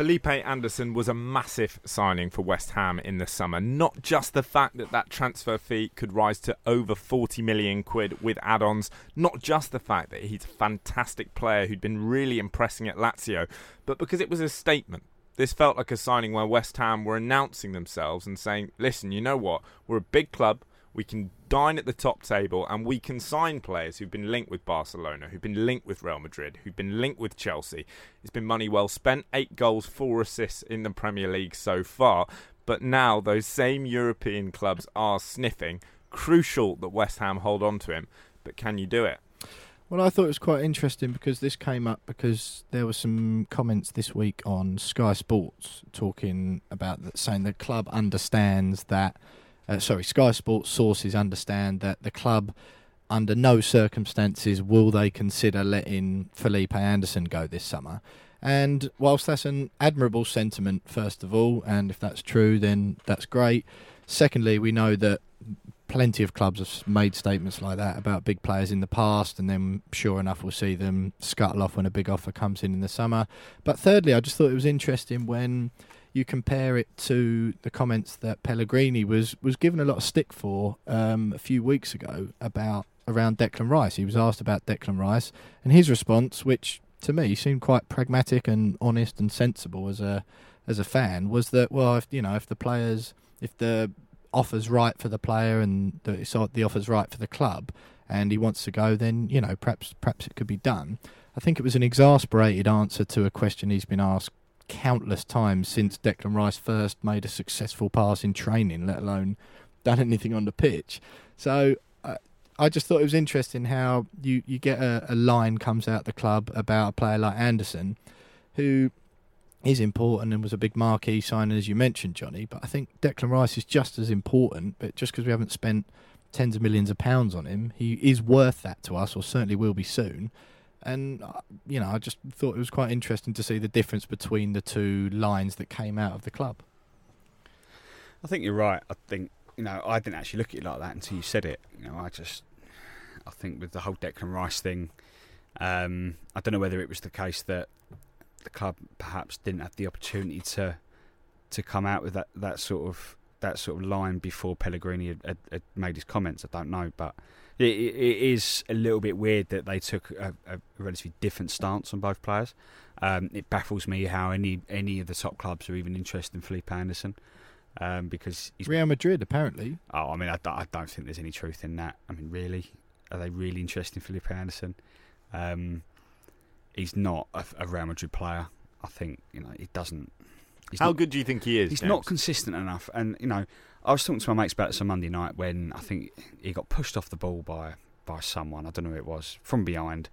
Felipe Anderson was a massive signing for West Ham in the summer. Not just the fact that that transfer fee could rise to over 40 million quid with add-ons, not just the fact that he's a fantastic player who'd been really impressing at Lazio, but because it was a statement. This felt like a signing where West Ham were announcing themselves and saying, "Listen, you know what? We're a big club. We can dine at the top table and we can sign players who've been linked with Barcelona, who've been linked with Real Madrid, who've been linked with Chelsea. It's been money well spent. Eight goals, four assists in the Premier League so far. But now those same European clubs are sniffing. Crucial that West Ham hold on to him. But can you do it? Well, I thought it was quite interesting because this came up because there were some comments this week on Sky Sports talking about that, saying the club understands that. Uh, sorry, Sky Sports sources understand that the club, under no circumstances, will they consider letting Felipe Anderson go this summer. And whilst that's an admirable sentiment, first of all, and if that's true, then that's great. Secondly, we know that plenty of clubs have made statements like that about big players in the past, and then sure enough, we'll see them scuttle off when a big offer comes in in the summer. But thirdly, I just thought it was interesting when you compare it to the comments that Pellegrini was was given a lot of stick for um, a few weeks ago about around Declan Rice. He was asked about Declan Rice, and his response, which to me seemed quite pragmatic and honest and sensible as a as a fan, was that well, if you know, if the players, if the offer's right for the player and the, so the offer's right for the club, and he wants to go, then you know perhaps perhaps it could be done. I think it was an exasperated answer to a question he's been asked countless times since Declan Rice first made a successful pass in training, let alone done anything on the pitch. So uh, I just thought it was interesting how you, you get a, a line comes out the club about a player like Anderson, who is important and was a big marquee signing as you mentioned, Johnny. But I think Declan Rice is just as important. But just because we haven't spent tens of millions of pounds on him, he is worth that to us, or certainly will be soon. And uh, you know, I just thought it was quite interesting to see the difference between the two lines that came out of the club. I think you're right. I think you know I didn't actually look at it like that until you said it. You know, I just I think with the whole Declan Rice thing, um, I don't know whether it was the case that the club perhaps didn't have the opportunity to to come out with that, that sort of that sort of line before Pellegrini had, had, had made his comments. I don't know, but it, it, it is a little bit weird that they took a, a relatively different stance on both players. Um, it baffles me how any any of the top clubs are even interested in Felipe Anderson um, because he's Real Madrid, apparently. Oh, I mean, I, don't- I don't think there's any truth in that. I mean, really, are they really interested in Felipe Anderson? Um, he's not a, a Real Madrid player. I think you know he doesn't. How not, good do you think he is? He's James? not consistent enough, and you know, I was talking to my mates about this on Monday night when I think he got pushed off the ball by by someone. I don't know who it was from behind.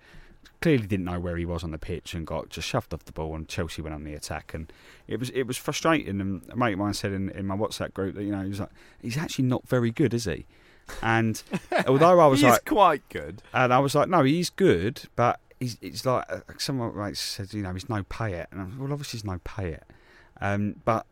Clearly didn't know where he was on the pitch and got just shoved off the ball. And Chelsea went on the attack, and it was it was frustrating. And a mate of mine said in, in my WhatsApp group that you know he was like, he's actually not very good, is he? And [laughs] although I was He's like, quite good. and I was like, no, he's good, but he's it's like uh, someone like said, you know, he's no Payet, and I was, well, obviously he's no Payet, um, but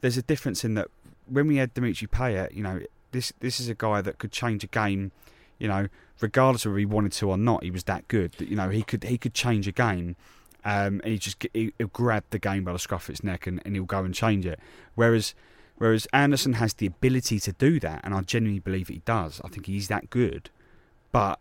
there's a difference in that when we had Dimitri Payet, you know, this this is a guy that could change a game, you know, regardless of whether he wanted to or not. He was that good that you know he could he could change a game. Um, and he just he, he'll grab the game by the scruff of its neck and, and he'll go and change it. Whereas Whereas Anderson has the ability to do that, and I genuinely believe he does. I think he's that good, but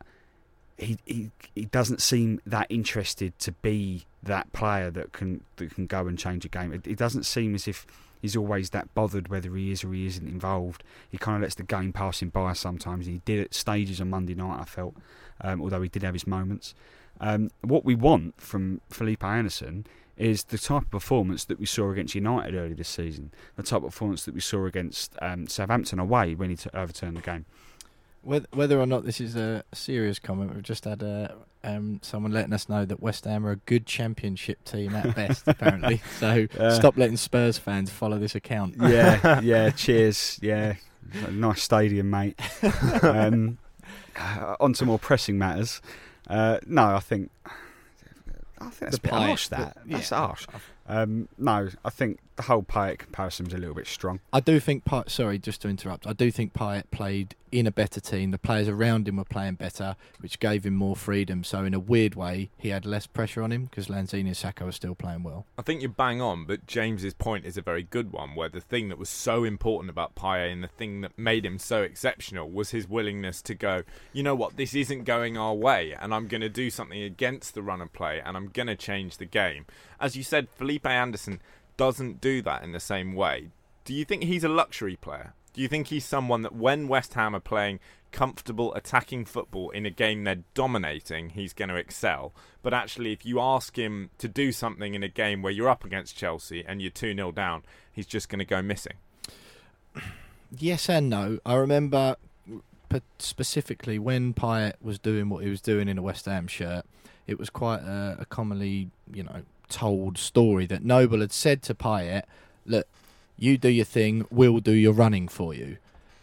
he he he doesn't seem that interested to be that player that can that can go and change a game. It, it doesn't seem as if he's always that bothered whether he is or he isn't involved. He kind of lets the game pass him by sometimes. He did at stages on Monday night. I felt, um, although he did have his moments. Um, what we want from Felipe Anderson is the type of performance that we saw against United early this season, the type of performance that we saw against um, Southampton away when he t- overturned the game. Whether, or not this is a serious comment, we've just had uh, um, someone letting us know that West Ham are a good championship team at best, [laughs] apparently. So Uh, stop letting Spurs fans follow this account. Yeah, [laughs] yeah. Cheers. Yeah, nice stadium, mate. [laughs] Um, uh, on to more pressing matters. Uh, no, I think I think that's The a bit harsh. That the- that's yeah. harsh. Um, no, I think the whole Payet comparison is a little bit strong. I do think Payet, sorry, just to interrupt. I do think Payet played in a better team. The players around him were playing better, which gave him more freedom. So in a weird way, he had less pressure on him because Lanzini and Sakho were still playing well. I think you're bang on, but James's point is a very good one. Where the thing that was so important about Payet and the thing that made him so exceptional was his willingness to go. You know what? This isn't going our way, and I'm going to do something against the run of play, and I'm going to change the game. As you said, Felipe Anderson doesn't do that in the same way. Do you think he's a luxury player? Do you think he's someone that when West Ham are playing comfortable attacking football in a game they're dominating, he's going to excel? But actually, if you ask him to do something in a game where you're up against Chelsea and you're 2 0 down, he's just going to go missing. [clears throat] Yes and no. I remember specifically when Payet was doing what he was doing in a West Ham shirt. It was quite a, a commonly, you know, told story that Noble had said to Payet, "Look, you do your thing, we'll do your running for you,"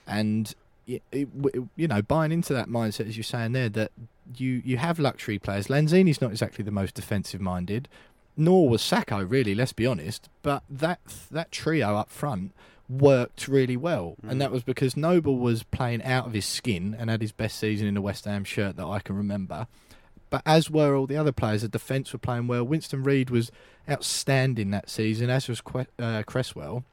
and it, you know, buying into that mindset, as you're saying there, that you you have luxury players. Lanzini's not exactly the most defensive minded, nor was Sakho really. Let's be honest. But that that trio up front worked really well, and mm. that was because Noble was playing out of his skin and had his best season in a West Ham shirt that I can remember. But as were all the other players, the defence were playing well. Winston Reid was outstanding that season, as was Que- uh, Cresswell.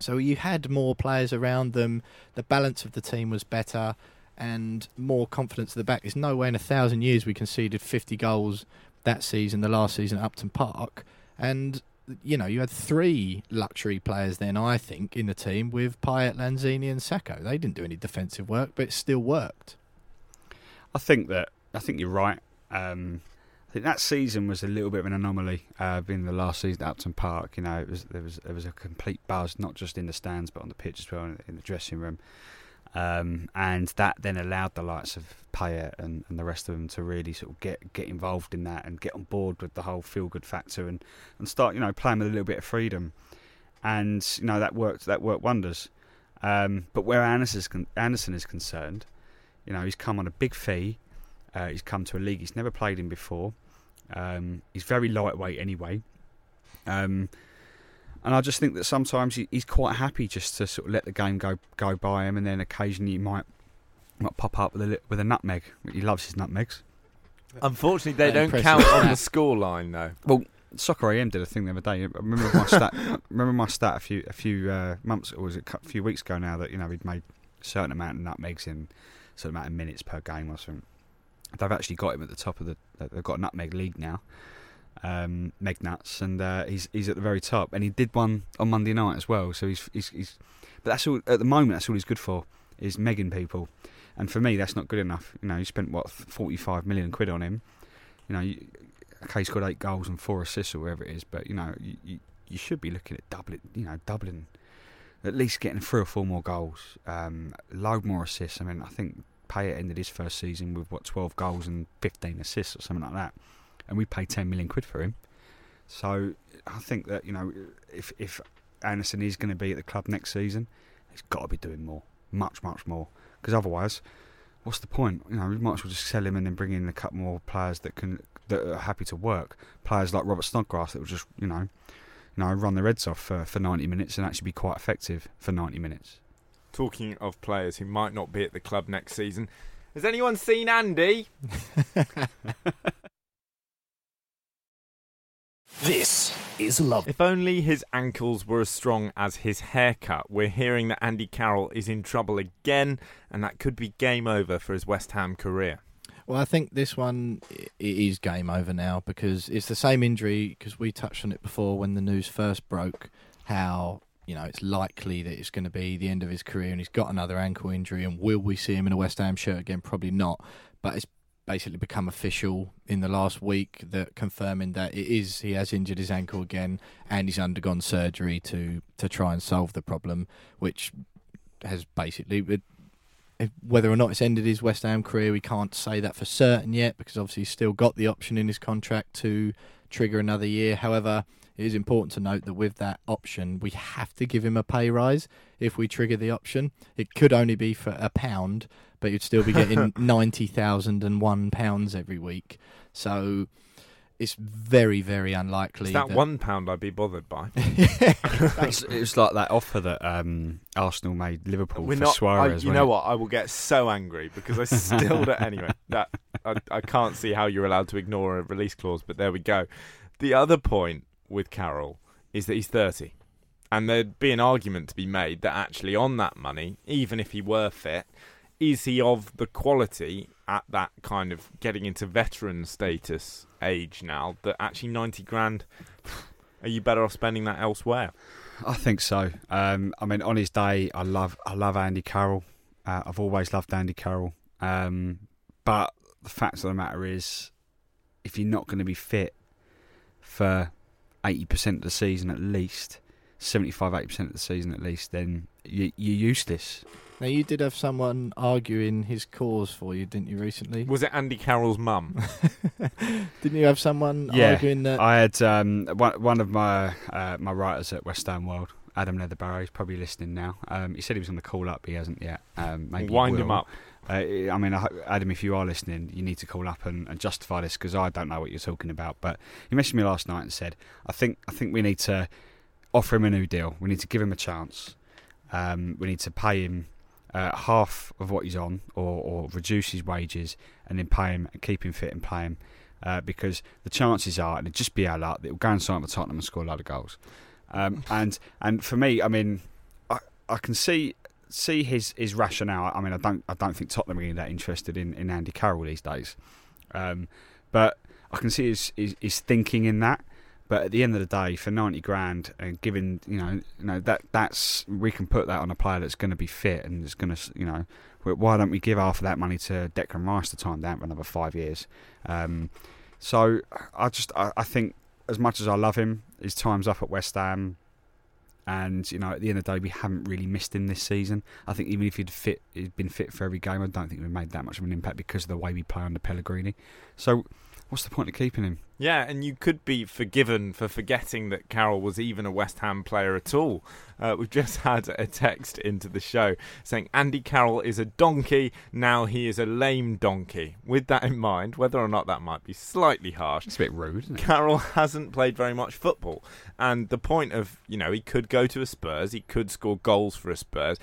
So you had more players around them. The balance of the team was better, and more confidence at the back. There's no way in a thousand years we conceded 50 goals that season, the last season at Upton Park, and you know you had three luxury players then. I think in the team with Payet, Lanzini, and Sakho. They didn't do any defensive work, but it still worked. I think that I think you're right. Um, I think that season was a little bit of an anomaly. Uh, being the last season at Upton Park, you know, it was there was there was a complete buzz, not just in the stands but on the pitch as well, in, the dressing room. Um, and that then allowed the likes of Payet and, and the rest of them to really sort of get get involved in that and get on board with the whole feel good factor and, and start you know playing with a little bit of freedom. And you know that worked that worked wonders. Um, but where Anderson is, con- Anderson is concerned, you know, he's come on a big fee. Uh, he's come to a league he's never played in before. Um, he's very lightweight anyway. Um, and I just think that sometimes he, he's quite happy just to sort of let the game go go by him, and then occasionally he might might pop up with a with a nutmeg. He loves his nutmegs. Unfortunately, they That don't count on the [laughs] score line, though. Well, Soccer AM did a thing the other day. I remember my stat. [laughs] remember my stat a few a few uh, months or was it a few weeks ago now that you know he'd made a certain amount of nutmegs in a certain amount of minutes per game or something. They've actually got him at the top of the. They've got nutmeg league now, um, and uh, he's he's at the very top. And he did one on Monday night as well. So he's he's, he's but that's all at the moment. That's all he's good for is megging people. And for me, that's not good enough. You know, you spent what forty five million quid on him. You know, you, okay, he's got eight goals and four assists or whatever it is, but you know, you, you, you should be looking at doubling. You know, doubling at least getting three or four more goals, um, load more assists. I mean, I think Payet ended his first season with what twelve goals and fifteen assists or something like that, and we paid ten million quid for him. So I think that you know if if Anderson is going to be at the club next season, he's got to be doing more, much much more, because otherwise, what's the point? You know, we might as well just sell him and then bring in a couple more players that can that are happy to work. Players like Robert Snodgrass that will just you know, you know, run the Reds off for, for ninety minutes and actually be quite effective for ninety minutes. Talking of players who might not be at the club next season, has anyone seen Andy? [laughs] This is Love. If only his ankles were as strong as his haircut. We're hearing that Andy Carroll is in trouble again, and that could be game over for his West Ham career. Well, I think this one is game over now because it's the same injury. Because we touched on it before when the news first broke, how you know it's likely that it's going to be the end of his career, and he's got another ankle injury. And will we see him in a West Ham shirt again? Probably not. But it's basically become official in the last week that confirming that it is he has injured his ankle again, and he's undergone surgery to to try and solve the problem, which has basically whether or not it's ended his West Ham career, we can't say that for certain yet because obviously he's still got the option in his contract to trigger another year. However, it is important to note that with that option, we have to give him a pay rise if we trigger the option. It could only be for a pound, but you'd still be getting [laughs] ninety thousand and one pounds every week. So it's very, very unlikely. Is that one pound I'd be bothered by? [laughs] It's, it was like that offer that um, Arsenal made Liverpool We're for not. I, Suarez. you know it? what? I will get so angry because I still don't. Anyway, [laughs] that I, I can't see how you're allowed to ignore a release clause, but there we go. The other point with Carroll is that he's 30, and there'd be an argument to be made that actually on that money, even if he were fit, is he of the quality at that kind of getting into veteran status age now that actually 90 grand? [sighs] Are you better off spending that elsewhere? I think so. Um, I mean, on his day, I love I love Andy Carroll. Uh, I've always loved Andy Carroll. Um, but the fact of the matter is, if you're not going to be fit for eighty percent of the season at least, 75 80 percent of the season at least, then you, you're useless. Now you did have someone arguing his cause for you, didn't you? Recently, Was it Andy Carroll's mum? [laughs] didn't you have someone Yeah, arguing that? I had um, one, one of my uh, my writers at West Ham World, Adam Leatherbarrow. He's probably listening now. Um, he said he was on the call up. He hasn't yet. Um, maybe Wind him up. Uh, I mean, Adam, if you are listening, you need to call up and, and justify this because I don't know what you're talking about. But he messaged me last night and said, "I think I think we need to offer him a new deal. We need to give him a chance. Um, we need to pay him uh, half of what he's on, or, or reduce his wages, and then pay him and keep him fit and pay him." Uh, because the chances are, and it'd just be our luck, that he'll go and sign for Tottenham and score a lot of goals. Um, [laughs] and and for me, I mean, I, I can see see his, his rationale. I mean, I don't I don't think Tottenham are really that interested in, in Andy Carroll these days, um, but I can see his, his his thinking in that. But at the end of the day, for ninety grand and given you know you know that that's we can put that on a player that's going to be fit and is going to you know why don't we give half of that money to Declan Rice to time down for another five years? Um, so I just I, I think as much as I love him, his time's up at West Ham. And you know, at the end of the day, we haven't really missed him this season. I think even if he'd fit, he'd been fit for every game, I don't think we'd made that much of an impact because of the way we play under Pellegrini. So, what's the point of keeping him? Yeah, and you could be forgiven for forgetting that Carroll was even a West Ham player at all. Uh, we've just [laughs] had a text into the show saying Andy Carroll is a donkey, now he is a lame donkey. With that in mind, whether or not that might be slightly harsh, It's a bit rude, isn't it? Carroll hasn't played very much football. And the point of, you know, he could go to a Spurs, he could score goals for a Spurs.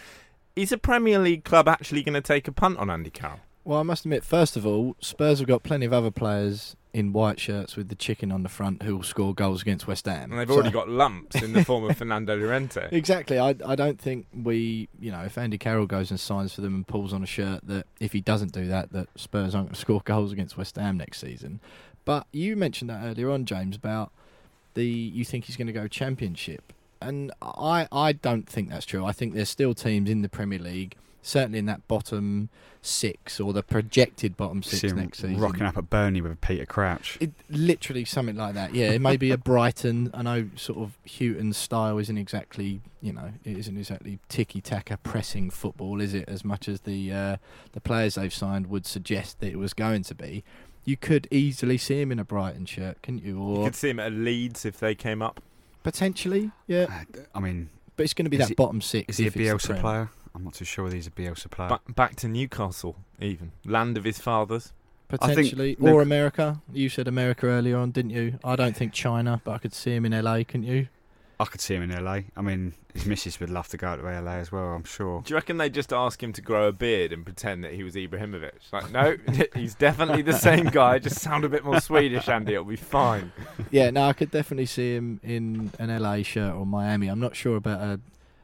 Is a Premier League club actually going to take a punt on Andy Carroll? Well, I must admit, first of all, Spurs have got plenty of other players in white shirts with the chicken on the front who will score goals against West Ham. And they've So- already got lumps in the form of Fernando Llorente. [laughs] Exactly. I I don't think we, you know, if Andy Carroll goes and signs for them and pulls on a shirt that if he doesn't do that, that Spurs aren't going to score goals against West Ham next season. But you mentioned that earlier on, James, about the you think he's going to go Championship, and I I don't think that's true. I think there's still teams in the Premier League certainly in that bottom six or the projected bottom six him next season. rocking up at Burnley with a Peter Crouch. It, literally something like that. Yeah, it may be a [laughs] Brighton. I know sort of Hughton's style isn't exactly, you know, it isn't exactly ticky taka pressing football, is it? As much as the uh, the players they've signed would suggest that it was going to be. You could easily see him in a Brighton shirt, couldn't you? You Or could see him at Leeds if they came up. potentially, yeah. I mean, But it's going to be that he- bottom six. is he a if it's Bielsa player? I'm not too sure whether he's a Bielsa player. Ba- back to Newcastle, even land of his fathers. Potentially, Luke- or America. You said America earlier on, didn't you? I don't think China, but I could see him in LA. Couldn't you? I could see him in LA. I mean, his missus would love to go out to LA as well. I'm sure. Do you reckon they just ask him to grow a beard and pretend that he was Ibrahimovic? Like, no, [laughs] he's definitely the same guy. Just sound a bit more Swedish, Andy. It'll be fine. yeah, no, I could definitely see him in an LA shirt or Miami. I'm not sure about a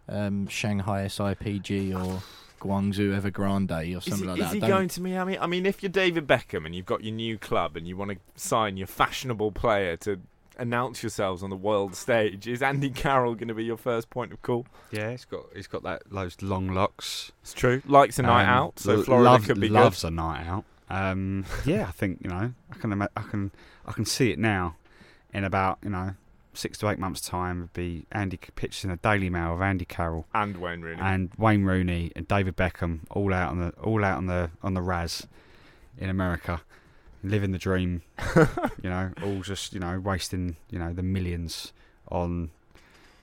um, Shanghai SIPG or Guangzhou Evergrande or Is, something he, like is that. he going to Miami? I mean, if you're David Beckham and you've got your new club and you want to sign your fashionable player to announce yourselves on the world stage, is Andy Carroll going to be your first point of call? Yeah, he's got he's got that those long locks. It's true. Likes a night Um, out, so Florida love- could be loves a night out. Um, [laughs] yeah, I think you know I can I can I can see it now. In about you know six to eight months' time, would be Andy pictures in the Daily Mail of Andy Carroll. And Wayne Rooney. and Wayne Rooney and David Beckham all out on the all out on the on the Raz in America, living the dream. [laughs] you know, all just you know wasting you know the millions on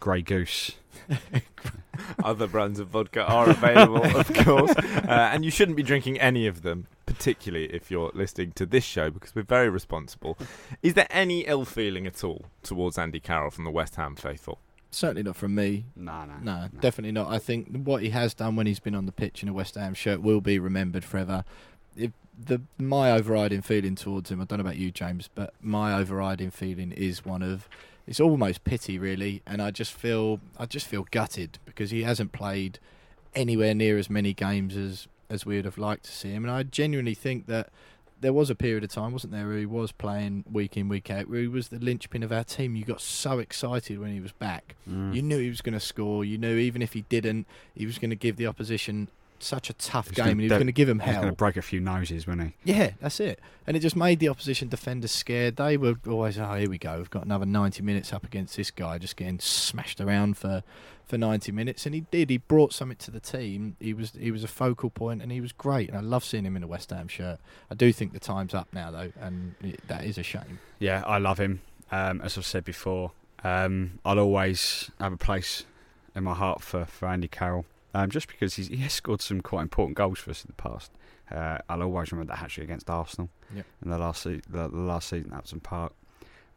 Grey Goose. [laughs] Other brands of vodka are available, of [laughs] course, uh, and you shouldn't be drinking any of them, particularly if you're listening to this show, because we're very responsible. Is there any ill feeling at all towards Andy Carroll from the West Ham faithful? Certainly not from me. No, no, No, definitely not. I think what he has done when he's been on the pitch in a West Ham shirt will be remembered forever. If the my overriding feeling towards him, I don't know about you, James, but my overriding feeling is one of it's almost pity, really, and I just feel I just feel gutted because he hasn't played anywhere near as many games as as we would have liked to see him, and I genuinely think that. There was a period of time, wasn't there, where he was playing week in, week out, where he was the linchpin of our team. You got so excited when he was back. Mm. You knew he was going to score. You knew even if he didn't, he was going to give the opposition such a tough game, gonna and he was going to give them He's going to hell. break a few noses, wasn't he? Yeah, that's it. And it just made the opposition defenders scared. They were always, oh, here we go. We've got another 90 minutes up against this guy, just getting smashed around for, for 90 minutes. And he did. He brought something to the team. He was he was a focal point, and he was great. And I love seeing him in a West Ham shirt. I do think the time's up now, though, and it, that is a shame. Yeah, I love him. Um, as I've said before, um, I'll always have a place in my heart for, for Andy Carroll, um, just because he's, he has scored some quite important goals for us in the past. Uh, I'll always remember that hat trick against Arsenal Yep. in the last se- the, the last season at Upton Park.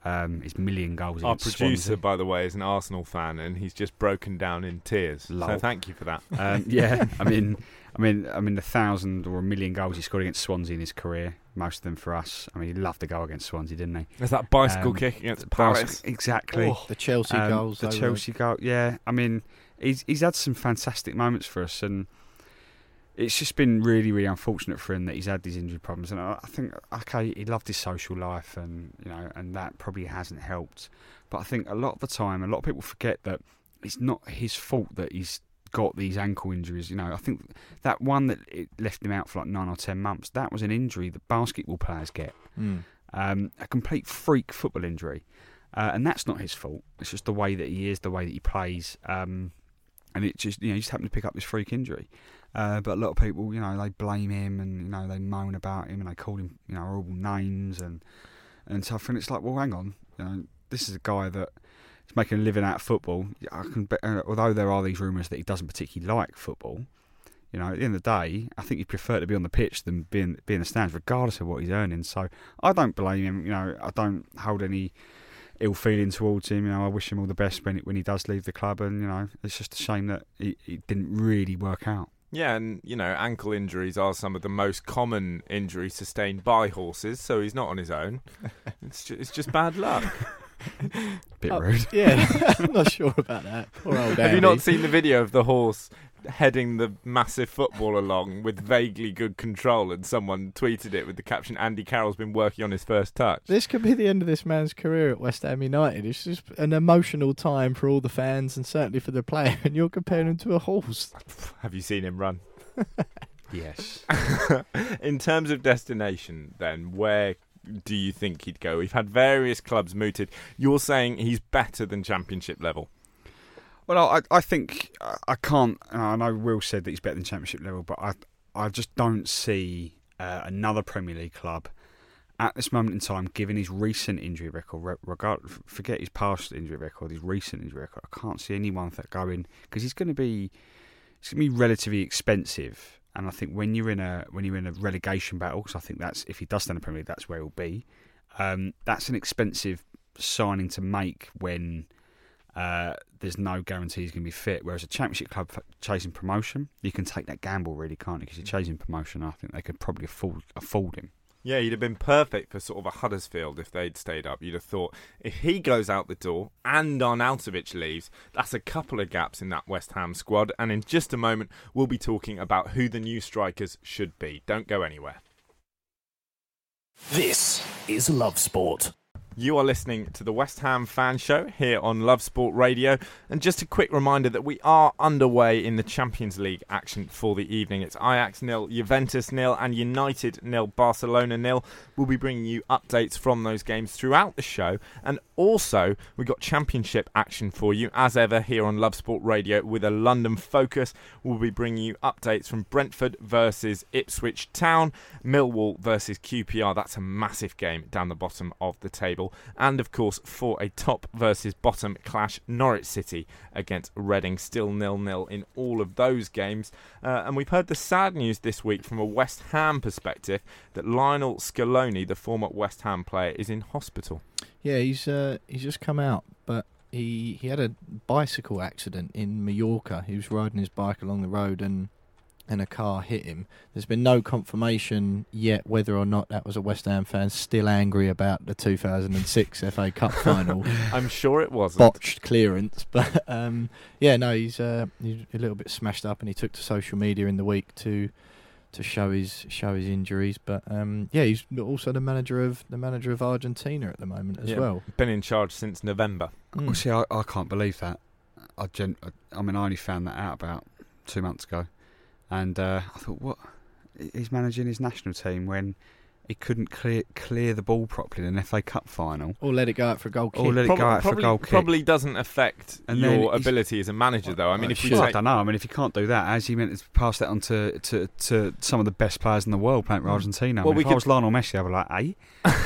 Um, his million goals Our producer, Swansea. by the way, is an Arsenal fan, and he's just broken down in tears. So thank you for that. Um, yeah, [laughs] I mean, I mean, I mean, the thousand or a million goals he scored against Swansea in his career. Most of them for us. I mean, he loved to go against Swansea, didn't he? There's that bicycle Um, kick against Paris. basket- exactly. The Chelsea Um, goals, the they were- Chelsea goal. Yeah, I mean, he's he's had some fantastic moments for us, and it's just been really, really unfortunate for him that he's had these injury problems. And I, I think, okay, he loved his social life, and you know, and that probably hasn't helped. But I think a lot of the time, a lot of people forget that it's not his fault that he's got these ankle injuries. You know, I think that one that it left him out for like nine or ten months. That was an injury that basketball players get Mm. um, a complete freak football injury, uh, and that's not his fault. It's just the way that he is, the way that he plays, um, and it just you know he just happened to pick up this freak injury. Uh, but a lot of people, you know, they blame him and you know they moan about him and they call him you know horrible names and and stuff. And it's like, well, hang on, you know, this is a guy that is making a living out of football. I can, bet- uh, although there are these rumours that he doesn't particularly like football. You know, at the end of the day, I think he'd prefer to be on the pitch than being be in the stands, regardless of what he's earning. So I don't blame him. You know, I don't hold any ill feeling towards him. You know, I wish him all the best when when he does leave the club. And you know, it's just a shame that it, it didn't really work out. Yeah, and you know, ankle injuries are some of the most common injuries sustained by horses, so he's not on his own. [laughs] it's, just, it's just bad luck. [laughs] Bit Oh, rude. Yeah, I'm [laughs] not sure about that. Poor old Have you not seen the video of the horse heading the massive football along with vaguely good control? And someone tweeted it with the caption, "Andy Carroll's been working on his first touch." This could be the end of this man's career at West Ham United. It's just an emotional time for all the fans and certainly for the player. [laughs] And you're comparing him to a horse. [laughs] Have you seen him run? [laughs] Yes. In terms of destination, then, where do you think he'd go? We've had various clubs mooted. You're saying he's better than Championship level. Well, I, I think I- I can't. And I know Will said that he's better than Championship level, but I, I just don't see uh, another Premier League club at this moment in time, given his recent injury record. Regard, forget his past injury record, his recent injury record. I can't see anyone that going because he's going to be, it's going to be relatively expensive. And I think when you're in a when you're in a relegation battle, because I think that's if he does stay in the Premier League, that's where he'll be. Um, that's an expensive signing to make when uh, there's no guarantee he's going to be fit. Whereas a championship club chasing promotion, you can take that gamble, really, can't you? Because you're chasing promotion. I think they could probably afford afford him. Yeah, he'd have been perfect for sort of a Huddersfield if they'd stayed up. You'd have thought if he goes out the door and Arnautovic leaves, that's a couple of gaps in that West Ham squad. And in just a moment, we'll be talking about who the new strikers should be. Don't go anywhere. This is Love Sport. You are listening to the West Ham Fan Show here on Love Sport Radio. And just a quick reminder that we are underway in the Champions League action for the evening. It's Ajax nil, Juventus nil, and United nil, Barcelona nil. We'll be bringing you updates from those games throughout the show. And also, we've got Championship action for you, as ever, here on Love Sport Radio with a London focus. We'll be bringing you updates from Brentford versus Ipswich Town, Millwall versus QPR. That's a massive game down the bottom of the table. And of course, for a top versus bottom clash, Norwich City against Reading, still nil nil in all of those games. Uh, and we've heard the sad news this week from a West Ham perspective that Lionel Scaloni, the former West Ham player, is in hospital. Yeah, he's uh, he's just come out, but he he had a bicycle accident in Mallorca. He was riding his bike along the road and and a car hit him. There's been no confirmation yet whether or not that was a West Ham fan still angry about the 2006 [laughs] FA Cup final I'm sure it wasn't. botched clearance, [laughs] but um, yeah, no, he's uh, he's a little bit smashed up, and he took to social media in the week to to show his show his injuries. But um, yeah, he's also the manager of the manager of Argentina at the moment as Yeah, well. Been in charge since November. Mm. Well, see, I, I can't believe that. I, gen- I mean, I only found that out about two months ago, and uh, I thought, what? He's managing his national team when he couldn't clear clear the ball properly in an FA Cup final. Or let it go out for a goal kick. Or let it go out for a probably, goal kick. probably doesn't affect And your ability as a manager, though. I mean, if we Well, I don't know. I mean, if you can't do that, as you meant to pass that on to, to, to some of the best players in the world playing for Mm. Argentina. Well, I mean, we if I was Lionel Messi, I'd be like, "Hey,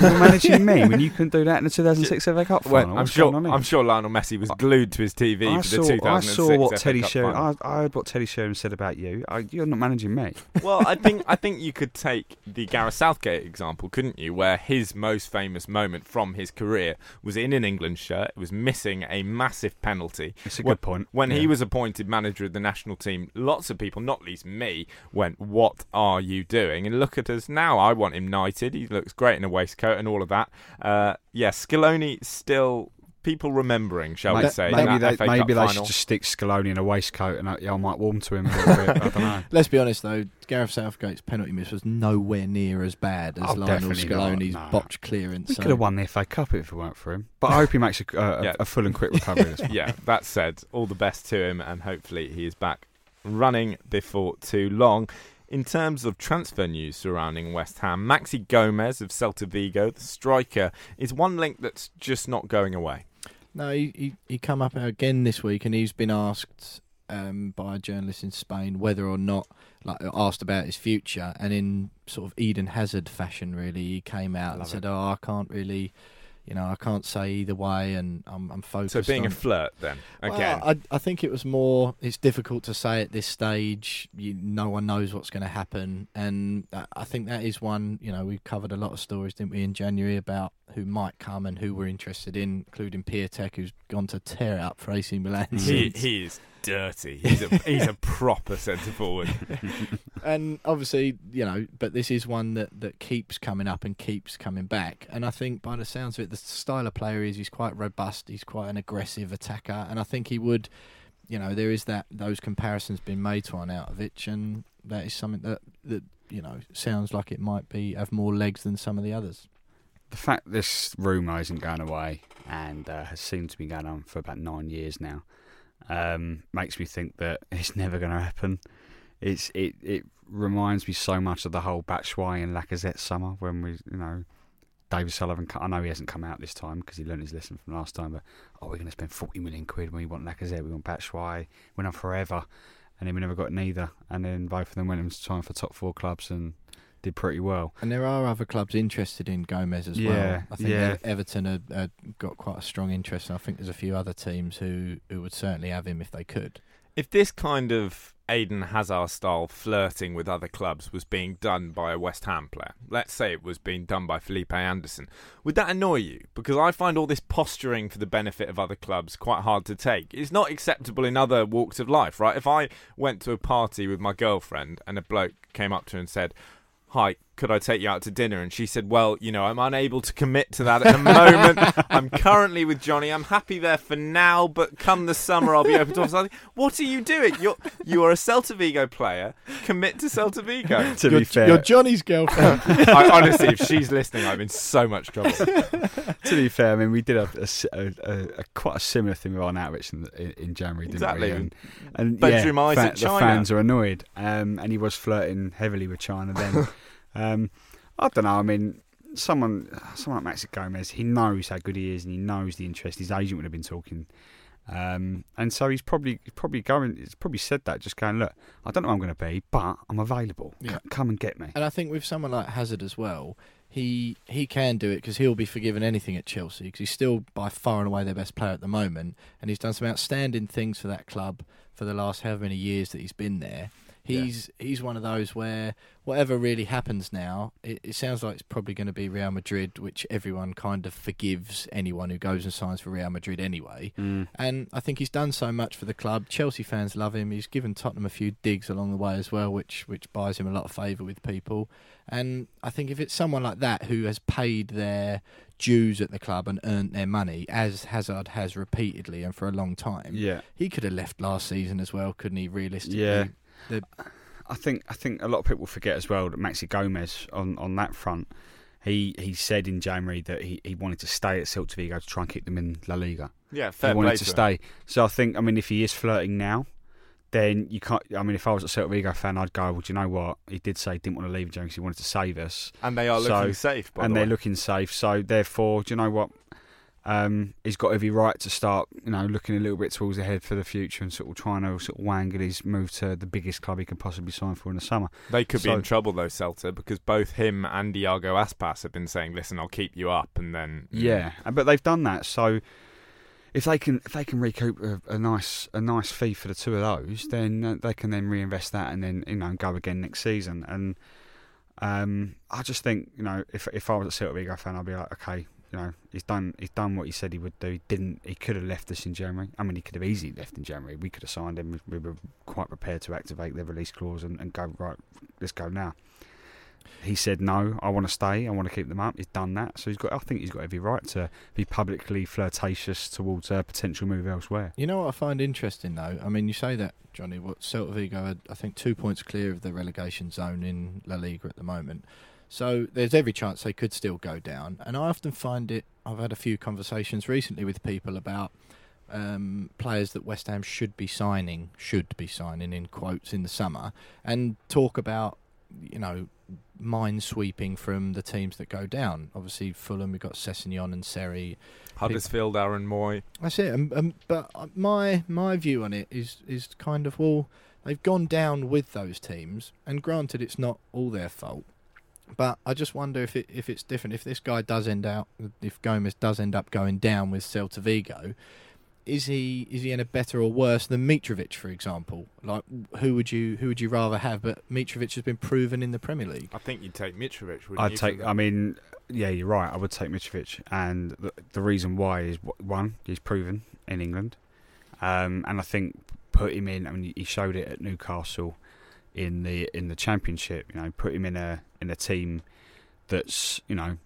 you're managing me when you couldn't do that in the 2006 FA Cup Well, final." I'm What's sure. on? I'm sure Lionel Messi was glued to his TV I for saw, the 2006 I saw what FA Teddy Cup Sheringham. final. I, I heard what Teddy Sheringham said about you. I, you're not managing me. well, I think I think you could take the Gareth Southgate example, couldn't you? Where his most famous moment from his career was in an England shirt. It was missing a massive penalty. It's a When- good point. When he was appointed manager of the national team, lots of people, not least me, went, "What are you doing?" And look at us now. I want him knighted. He looks great in a waistcoat and all of that. Uh, yeah, Scaloni still people remembering, shall we say? maybe that they, FA maybe Cup they should just stick Scaloni in a waistcoat and I, yeah, I might warm to him a little bit. I don't know. [laughs] Let's be honest though, Gareth Southgate's penalty miss was nowhere near as bad as Oh, Lionel definitely not, Scaloni's no. botched clearance. We so- could have won the FA Cup if it weren't for him. But I hope he makes a, uh, [laughs] Yeah. a, a full and quick recovery. This [laughs] yeah, that said, all the best to him, and hopefully he is back running before too long. In terms of transfer news surrounding West Ham, Maxi Gomez of Celta Vigo, the striker, is one link that's just not going away. No, he, he he come up again this week, and he's been asked um, by a journalist in Spain whether or not, like, asked about his future, and in sort of Eden Hazard fashion, really, he came out and Love said, "Oh, I can't really, you know, I can't say either way, and I'm I'm focused." So being on a flirt, then again, Well, I, I think it was more. It's difficult to say at this stage. You, no one knows what's going to happen, and I- think that is one. You know, we covered a lot of stories, didn't we, in January about who might come and who we're interested in, including Piatek, who's gone to tear it up for AC Milan. he, he is dirty. He's a he's a proper centre forward. [laughs] and obviously, you know, but this is one that, that keeps coming up and keeps coming back. And I think by the sounds of it, the style of player is he's quite robust. He's quite an aggressive attacker, and I think he would, you know, there is that those comparisons being made to Arnautovic, and that is something that that you know sounds like it might be have more legs than some of the others. the fact this rumour isn't going away and uh, has seemed to be going on for about nine years now um, makes me think that it's never going to happen. it's it it reminds me so much of the whole Batshuayi and Lacazette summer when we you know David Sullivan. I know he hasn't come out this time because he learned his lesson from last time. But oh, we're going to spend forty million quid when we want Lacazette, we want Batshuayi, went on forever, and then we never got neither. And then both of them went into time for top four clubs and did pretty well. And there are other clubs interested in Gomez as well. I think yeah. Everton had, had got quite a strong interest, and I think there's a few other teams who, who would certainly have him if they could. If this kind of Eden Hazard style flirting with other clubs was being done by a West Ham player, let's say it was being done by Felipe Anderson, would that annoy you? Because I find all this posturing for the benefit of other clubs quite hard to take. It's not acceptable in other walks of life, right? If I went to a party with my girlfriend and a bloke came up to her and said, はい。Could I take you out to dinner? And she said, Well, you know, I'm unable to commit to that at the moment. [laughs] I'm currently with Johnny. I'm happy there for now, but come the summer, I'll be open to something. What are you doing? You're you are a Celta Vigo player. Commit to Celta Vigo. [laughs] To you're, be fair, you're Johnny's girlfriend. [laughs] I, honestly, if she's listening, I'm in so much trouble. to be fair, I mean, we did a, a s- a- a- a quite a similar thing with Arnautovic in, in, in January, didn't Exactly. we? And, and Bedroom yeah, eyes fa- at the fans are annoyed, um, and he was flirting heavily with China then. Um, I don't know. I mean, someone, someone like Maxi Gomez, he knows how good he is, and he knows the interest. His agent would have been talking. Um, and so he's probably probably going. He's probably said that, just going, look, I don't know where I'm going to be, but I'm available. C- come and get me. And I think with someone like Hazard as well, he he can do it because he'll be forgiven anything at Chelsea because he's still by far and away their best player at the moment, and he's done some outstanding things for that club for the last however many years that he's been there. He's he's one of those where whatever really happens now, it, it sounds like it's probably going to be Real Madrid, which everyone kind of forgives anyone who goes and signs for Real Madrid anyway. Mm. And I think he's done so much for the club. Chelsea fans love him. He's given Tottenham a few digs along the way as well, which which buys him a lot of favour with people. And I think if it's someone like that who has paid their dues at the club and earned their money, as Hazard has repeatedly and for a long time, Yeah. he could have left last season as well, couldn't he? Realistically, Yeah. The- I think I think a lot of people forget as well that Maxi Gomez on, on that front, he, he said in January that he, he wanted to stay at Celta Vigo to try and keep them in La Liga. Yeah, fair he wanted to to him. stay. So I think I mean if he is flirting now, then you can't. I mean if I was a Celta Vigo fan, I'd go. Well, do you know what? He did say he didn't want to leave James. He wanted to save us, And they are So- looking safe, by and the they're way. looking safe. So therefore, do you know what? Um, he's got every right to start, you know, looking a little bit towards ahead for the future and sort of trying to sort of wangle his move to the biggest club he can possibly sign for in the summer. They could be in trouble though, Celta, because both him and Iago Aspas have been saying, "Listen, I'll keep you up," and then Yeah, but they've done that. So if they can if they can recoup a, a nice a nice fee for the two of those, then uh, they can then reinvest that and then you know go again next season. And um, I just think you know if if I was a Celta Vigo fan, I'd be like, okay, you know he's done he's done what he said he would do. He didn't. He could have left us in January. I mean, he could have easily left in January. We could have signed him. We were quite prepared to activate the release clause and, and go right. Let's go now. He said no. I want to stay. I want to keep them up. He's done that, so he's got. I think he's got every right to be publicly flirtatious towards a potential move elsewhere. You know what I find interesting though? I mean, you say that, Johnny. What Celta Vigo are, I think, two points clear of the relegation zone in La Liga at the moment. So there's every chance they could still go down. And I often find it. I've had a few conversations recently with people about um, players that West Ham should be signing, should be signing in quotes in the summer, and talk about, you know, mind sweeping from the teams that go down. Obviously, Fulham, we've got Sessegnon and Seri. Huddersfield, Aaron Mooy. That's it. Um, um, but uh, my my view on it is is kind of well, they've gone down with those teams, and granted, it's not all their fault. But I just wonder if it if it's different. If this guy does end out, if Gomez does end up going down with Celta Vigo, is he is he in a better or worse than Mitrovic, for example? Like, who would you who would you rather have? But Mitrovic has been proven in the Premier League. I think you'd take Mitrovic. Wouldn't I'd you, take. I mean, yeah, you're right. I would take Mitrovic, and the, the reason why is one, he's proven in England, um, and I think put him in. I mean, he showed it at Newcastle in the in the Championship. You know, put him in a in a team that's you know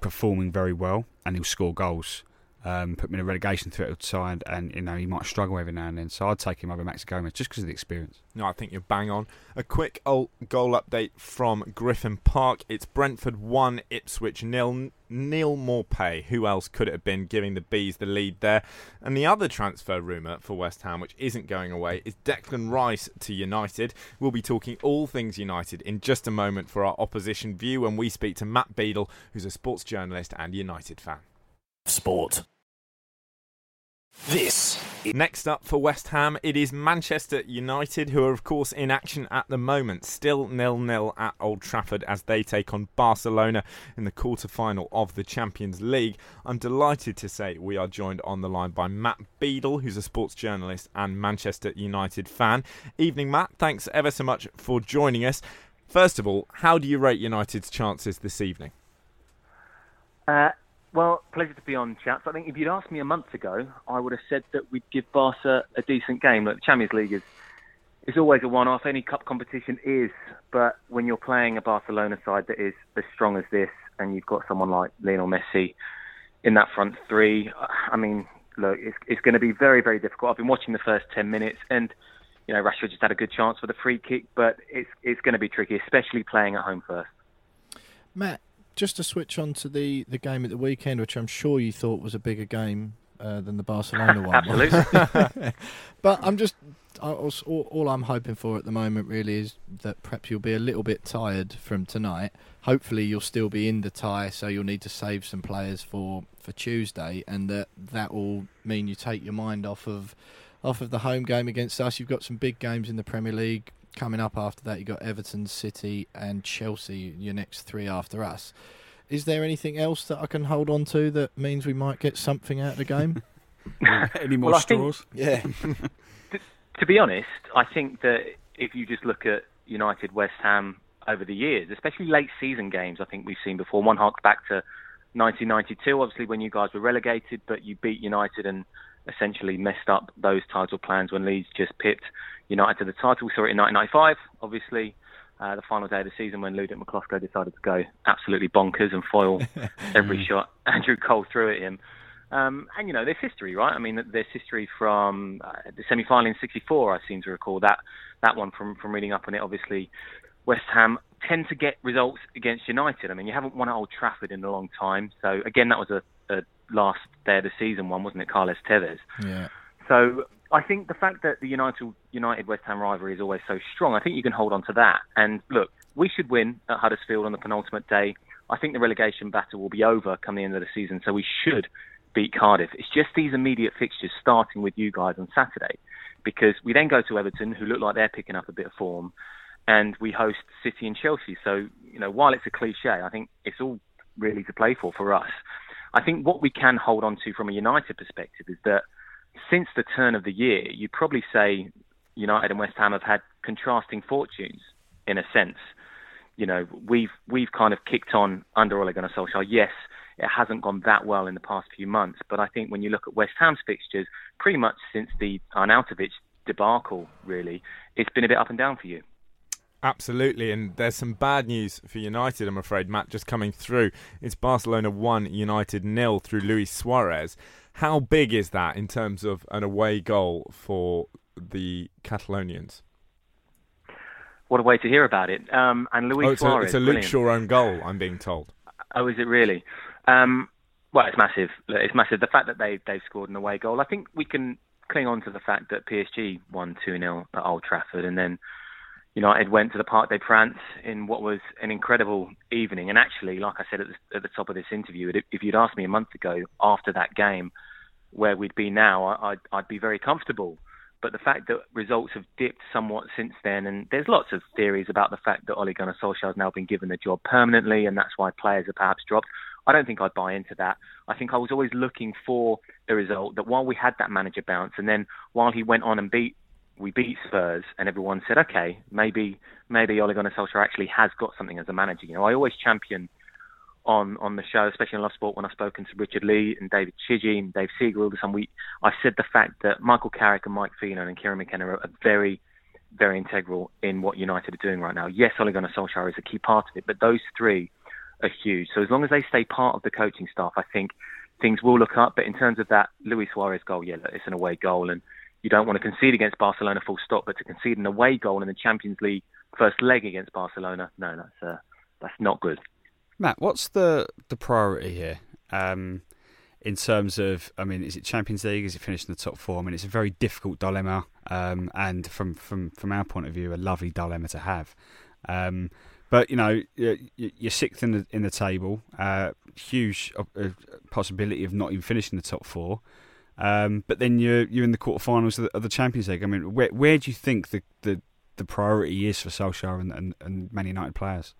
performing very well, and he'll score goals. Um, put him in a relegation threat side, and you know he might struggle every now and then. So I'd take him over Max Gomez just because of the experience. No, I think you're bang on. A quick old goal update from Griffin Park. It's Brentford 1, Ipswich nil. Neal Maupay, who else could it have been, giving the Bees the lead there? And the other transfer rumour for West Ham, which isn't going away, is Declan Rice to United. We'll be talking all things United in just a moment for our opposition view when we speak to Matt Beadle, who's a sports journalist and United fan. Sport. This. Next up for West Ham, it is Manchester United, who are, of course, in action at the moment. Still nil nil at Old Trafford as they take on Barcelona in the quarter final of the Champions League. I'm delighted to say we are joined on the line by Matt Beadle, who's a sports journalist and Manchester United fan. Evening, Matt. Thanks ever so much for joining us. First of all, how do you rate United's chances this evening? Uh, well, pleasure to be on, chaps. I think if you'd asked me a month ago, I would have said that we'd give Barca a decent game. Look, the Champions League is is always a one-off. Any cup competition is, but when you're playing a Barcelona side that is as strong as this, and you've got someone like Lionel Messi in that front three, I mean, look, it's, it's going to be very, very difficult. I've been watching the first ten minutes, and you know, Rashford just had a good chance for the free kick, but it's it's going to be tricky, especially playing at home first. Matt, just to switch on to the, the game at the weekend, which I'm sure you thought was a bigger game uh, than the Barcelona one. [laughs] Absolutely. [laughs] but I'm just all, all, I'm hoping for at the moment really is that perhaps you'll be a little bit tired from tonight. Hopefully, you'll still be in the tie, so you'll need to save some players for, for Tuesday, and that that will mean you take your mind off of off of the home game against us. You've got some big games in the Premier League coming up after that, you've got Everton, City, and Chelsea, your next three after us. Is there anything else that I can hold on to that means we might get something out of the game? [laughs] [laughs] Any more well, straws? Think, yeah. [laughs] to, to be honest, I think that if you just look at United, West Ham over the years, especially late season games, I think we've seen before. One hark back to 1992, obviously when you guys were relegated, but you beat United and essentially messed up those title plans when Leeds just pipped United to the title. We saw it in 1995, obviously. Uh, the final day of the season when Ludovic Miklosko decided to go absolutely bonkers and foil [laughs] every shot [laughs] Andrew Cole threw at him. Um, and you know, there's history, right? I mean, there's history from uh, the semi-final in '64. I seem to recall that that one from from reading up on it. Obviously, West Ham tend to get results against United. I mean, you haven't won at Old Trafford in a long time. So again, that was a, a last day of the season one, wasn't it, Carlos Tevez? Yeah. So I think the fact that the United United West Ham rivalry is always so strong, I think you can hold on to that. And look, we should win at Huddersfield on the penultimate day. I think the relegation battle will be over come the end of the season, so we should beat Cardiff. It's just these immediate fixtures, starting with you guys on Saturday, because we then go to Everton, who look like they're picking up a bit of form, and we host City and Chelsea. So you know, while it's a cliche, I think it's all really to play for for us. I think what we can hold on to from a United perspective is that since the turn of the year, you'd probably say United and West Ham have had contrasting fortunes in a sense. You know, we've we've kind of kicked on under Ole Gunnar Solskjaer. Yes, it hasn't gone that well in the past few months, but I think when you look at West Ham's fixtures, pretty much since the Arnautovic debacle, really, it's been a bit up and down for you. Absolutely, and there's some bad news for United, I'm afraid, Matt, just coming through. It's Barcelona 1, United nil through Luis Suarez. How big is that in terms of an away goal for the Catalonians? What a way to hear about it. Um, and Luis oh, it's Suarez. A, it's a Luke Shaw own goal, I'm being told. Oh, is it really? Um, well, it's massive. It's massive. The fact that they, they've scored an away goal, I think we can cling on to the fact that PSG won 2 0 at Old Trafford and then United went to the Parc des Princes in what was an incredible evening. And actually, like I said at the, at the top of this interview, if you'd asked me a month ago after that game where we'd be now, I'd, I'd be very comfortable. But the fact that results have dipped somewhat since then, and there's lots of theories about the fact that Ole Gunnar Solskjaer has now been given the job permanently, and that's why players are perhaps dropped. I don't think I'd buy into that. I think I was always looking for a result that while we had that manager bounce, and then while he went on and beat we beat Spurs, and everyone said, okay, maybe maybe Ole Gunnar Solskjaer actually has got something as a manager. You know, I always champion on on the show, especially on Love Sport, when I've spoken to Richard Lee and David Chigi and Dave Seager this week. I've said the fact that Michael Carrick and Mike Phelan and Kieran McKenna are very, very integral in what United are doing right now. Yes, Ole Gunnar Solskjaer is a key part of it, but those three are huge. So as long as they stay part of the coaching staff, I think things will look up. But in terms of that Luis Suarez goal, yeah, it's an away goal, and you don't want to concede against Barcelona full stop, but to concede an away goal in the Champions League first leg against Barcelona, no, that's uh, that's not good. Matt, what's the the priority here? Um, in terms of, I mean, is it Champions League? Is it finishing the top four? I mean, it's a very difficult dilemma, um, and from, from from our point of view, a lovely dilemma to have. Um, but you know, you're sixth in the in the table. Uh, huge uh, possibility of not even finishing the top four. Um, but then you're you're in the quarterfinals of the, of the Champions League. I mean, where where do you think the, the, the priority is for Solskjaer and, and, and Man United players?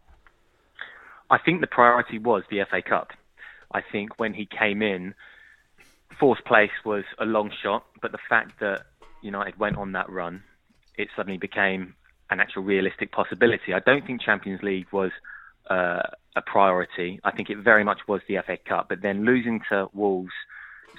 I think the priority was the FA Cup. I think when he came in, fourth place was a long shot, but the fact that United went on that run, it suddenly became an actual realistic possibility. I don't think Champions League was uh, a priority. I think it very much was the FA Cup, but then losing to Wolves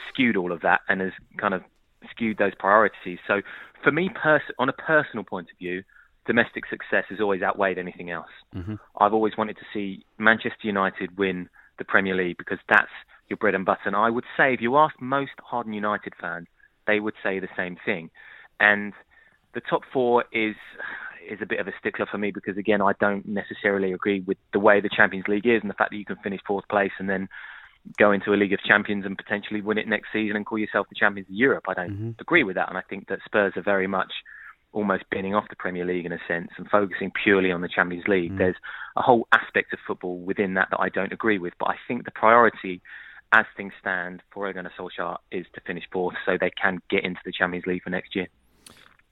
skewed all of that and has kind of skewed those priorities. So for me, pers- on a personal point of view, domestic success has always outweighed anything else. Mm-hmm. I've always wanted to see Manchester United win the Premier League because that's your bread and butter. And I would say, if you ask most hardened United fans, they would say the same thing. And the top four is is a bit of a stickler for me because again, I don't necessarily agree with the way the Champions League is and the fact that you can finish fourth place and then go into a League of Champions and potentially win it next season and call yourself the champions of Europe. I don't mm-hmm. agree with that, and I think that Spurs are very much almost binning off the Premier League in a sense and focusing purely on the Champions League. Mm. There's a whole aspect of football within that that I don't agree with, but I think the priority as things stand for Ole Solskjaer is to finish fourth so they can get into the Champions League for next year.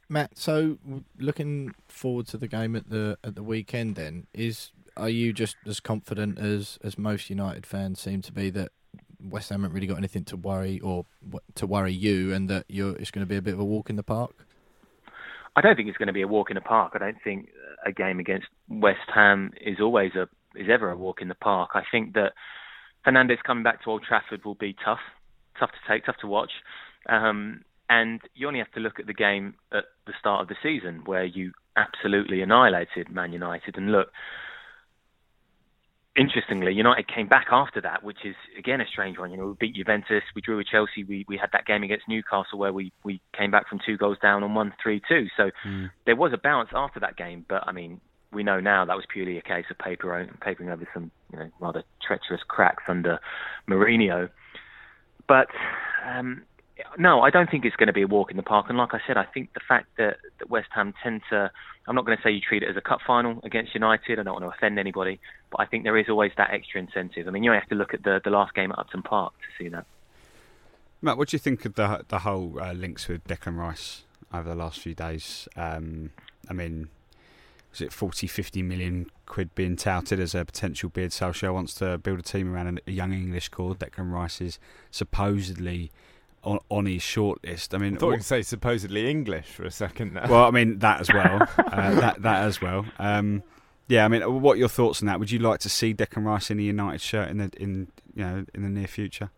Matt, so looking forward to the game at the at the weekend, then is are you just as confident as as most United fans seem to be that West Ham haven't really got anything to worry or to worry you, and that you're it's going to be a bit of a walk in the park? I don't think it's going to be a walk in the park. I don't think a game against West Ham is always a is ever a walk in the park. I think that Hernandez coming back to Old Trafford will be tough, tough to take, tough to watch. Um, and you only have to look at the game at the start of the season where you absolutely annihilated Man United. And look, interestingly, United came back after that, which is again a strange one. You know, we beat Juventus, we drew with Chelsea, we we had that game against Newcastle where we we came back from two goals down and won three two. So mm. there was a bounce after that game, but I mean, we know now that was purely a case of paper papering over some you know rather treacherous cracks under Mourinho. But um, no, I don't think it's going to be a walk in the park. And like I said, I think the fact that, that West Ham tend to, I'm not going to say you treat it as a cup final against United. I don't want to offend anybody, but I think there is always that extra incentive. I mean, you only have to look at the the last game at Upton Park to see that. Matt, what do you think of the the whole uh, links with Declan Rice over the last few days? Um, I mean, is it 40, 50 million quid being touted as a potential bid? Solskjaer wants to build a team around a young English core. Declan Rice is supposedly on, on his shortlist. I mean, I thought what, you say supposedly English for a second there. Well, I mean that as well. [laughs] uh, that that as well. Um, yeah, I mean, what are your thoughts on that? Would you like to see Declan Rice in a United shirt in the in you know in the near future?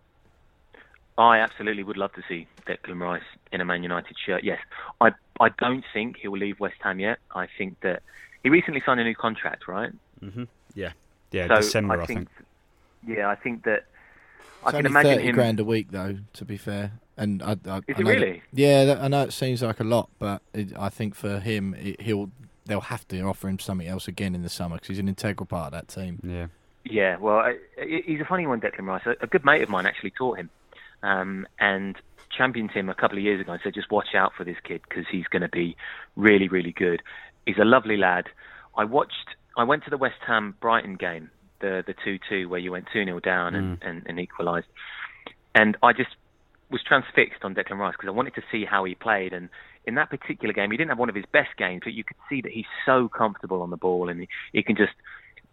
I absolutely would love to see Declan Rice in a Man United shirt. Yes, I I don't think he will leave West Ham yet. I think that he recently signed a new contract, right? Mm-hmm. Yeah, yeah, so December I, think, I think. Yeah, I think that I can imagine thirty him... grand a week, though. To be fair, and I, I, is I it really? That, yeah, I know it seems like a lot, but it, I think for him, it, he'll they'll have to offer him something else again in the summer because he's an integral part of that team. Yeah. Yeah, well, I, he's a funny one, Declan Rice. A, a good mate of mine actually taught him, um, and championed him a couple of years ago and said, just watch out for this kid because he's going to be really, really good. He's a lovely lad. I watched. I went to the West Ham Brighton game the the two two where you went two 0 down and, mm. and, and equalised. And I just was transfixed on Declan Rice because I wanted to see how he played. And in that particular game, he didn't have one of his best games, but you could see that he's so comfortable on the ball and he, he can just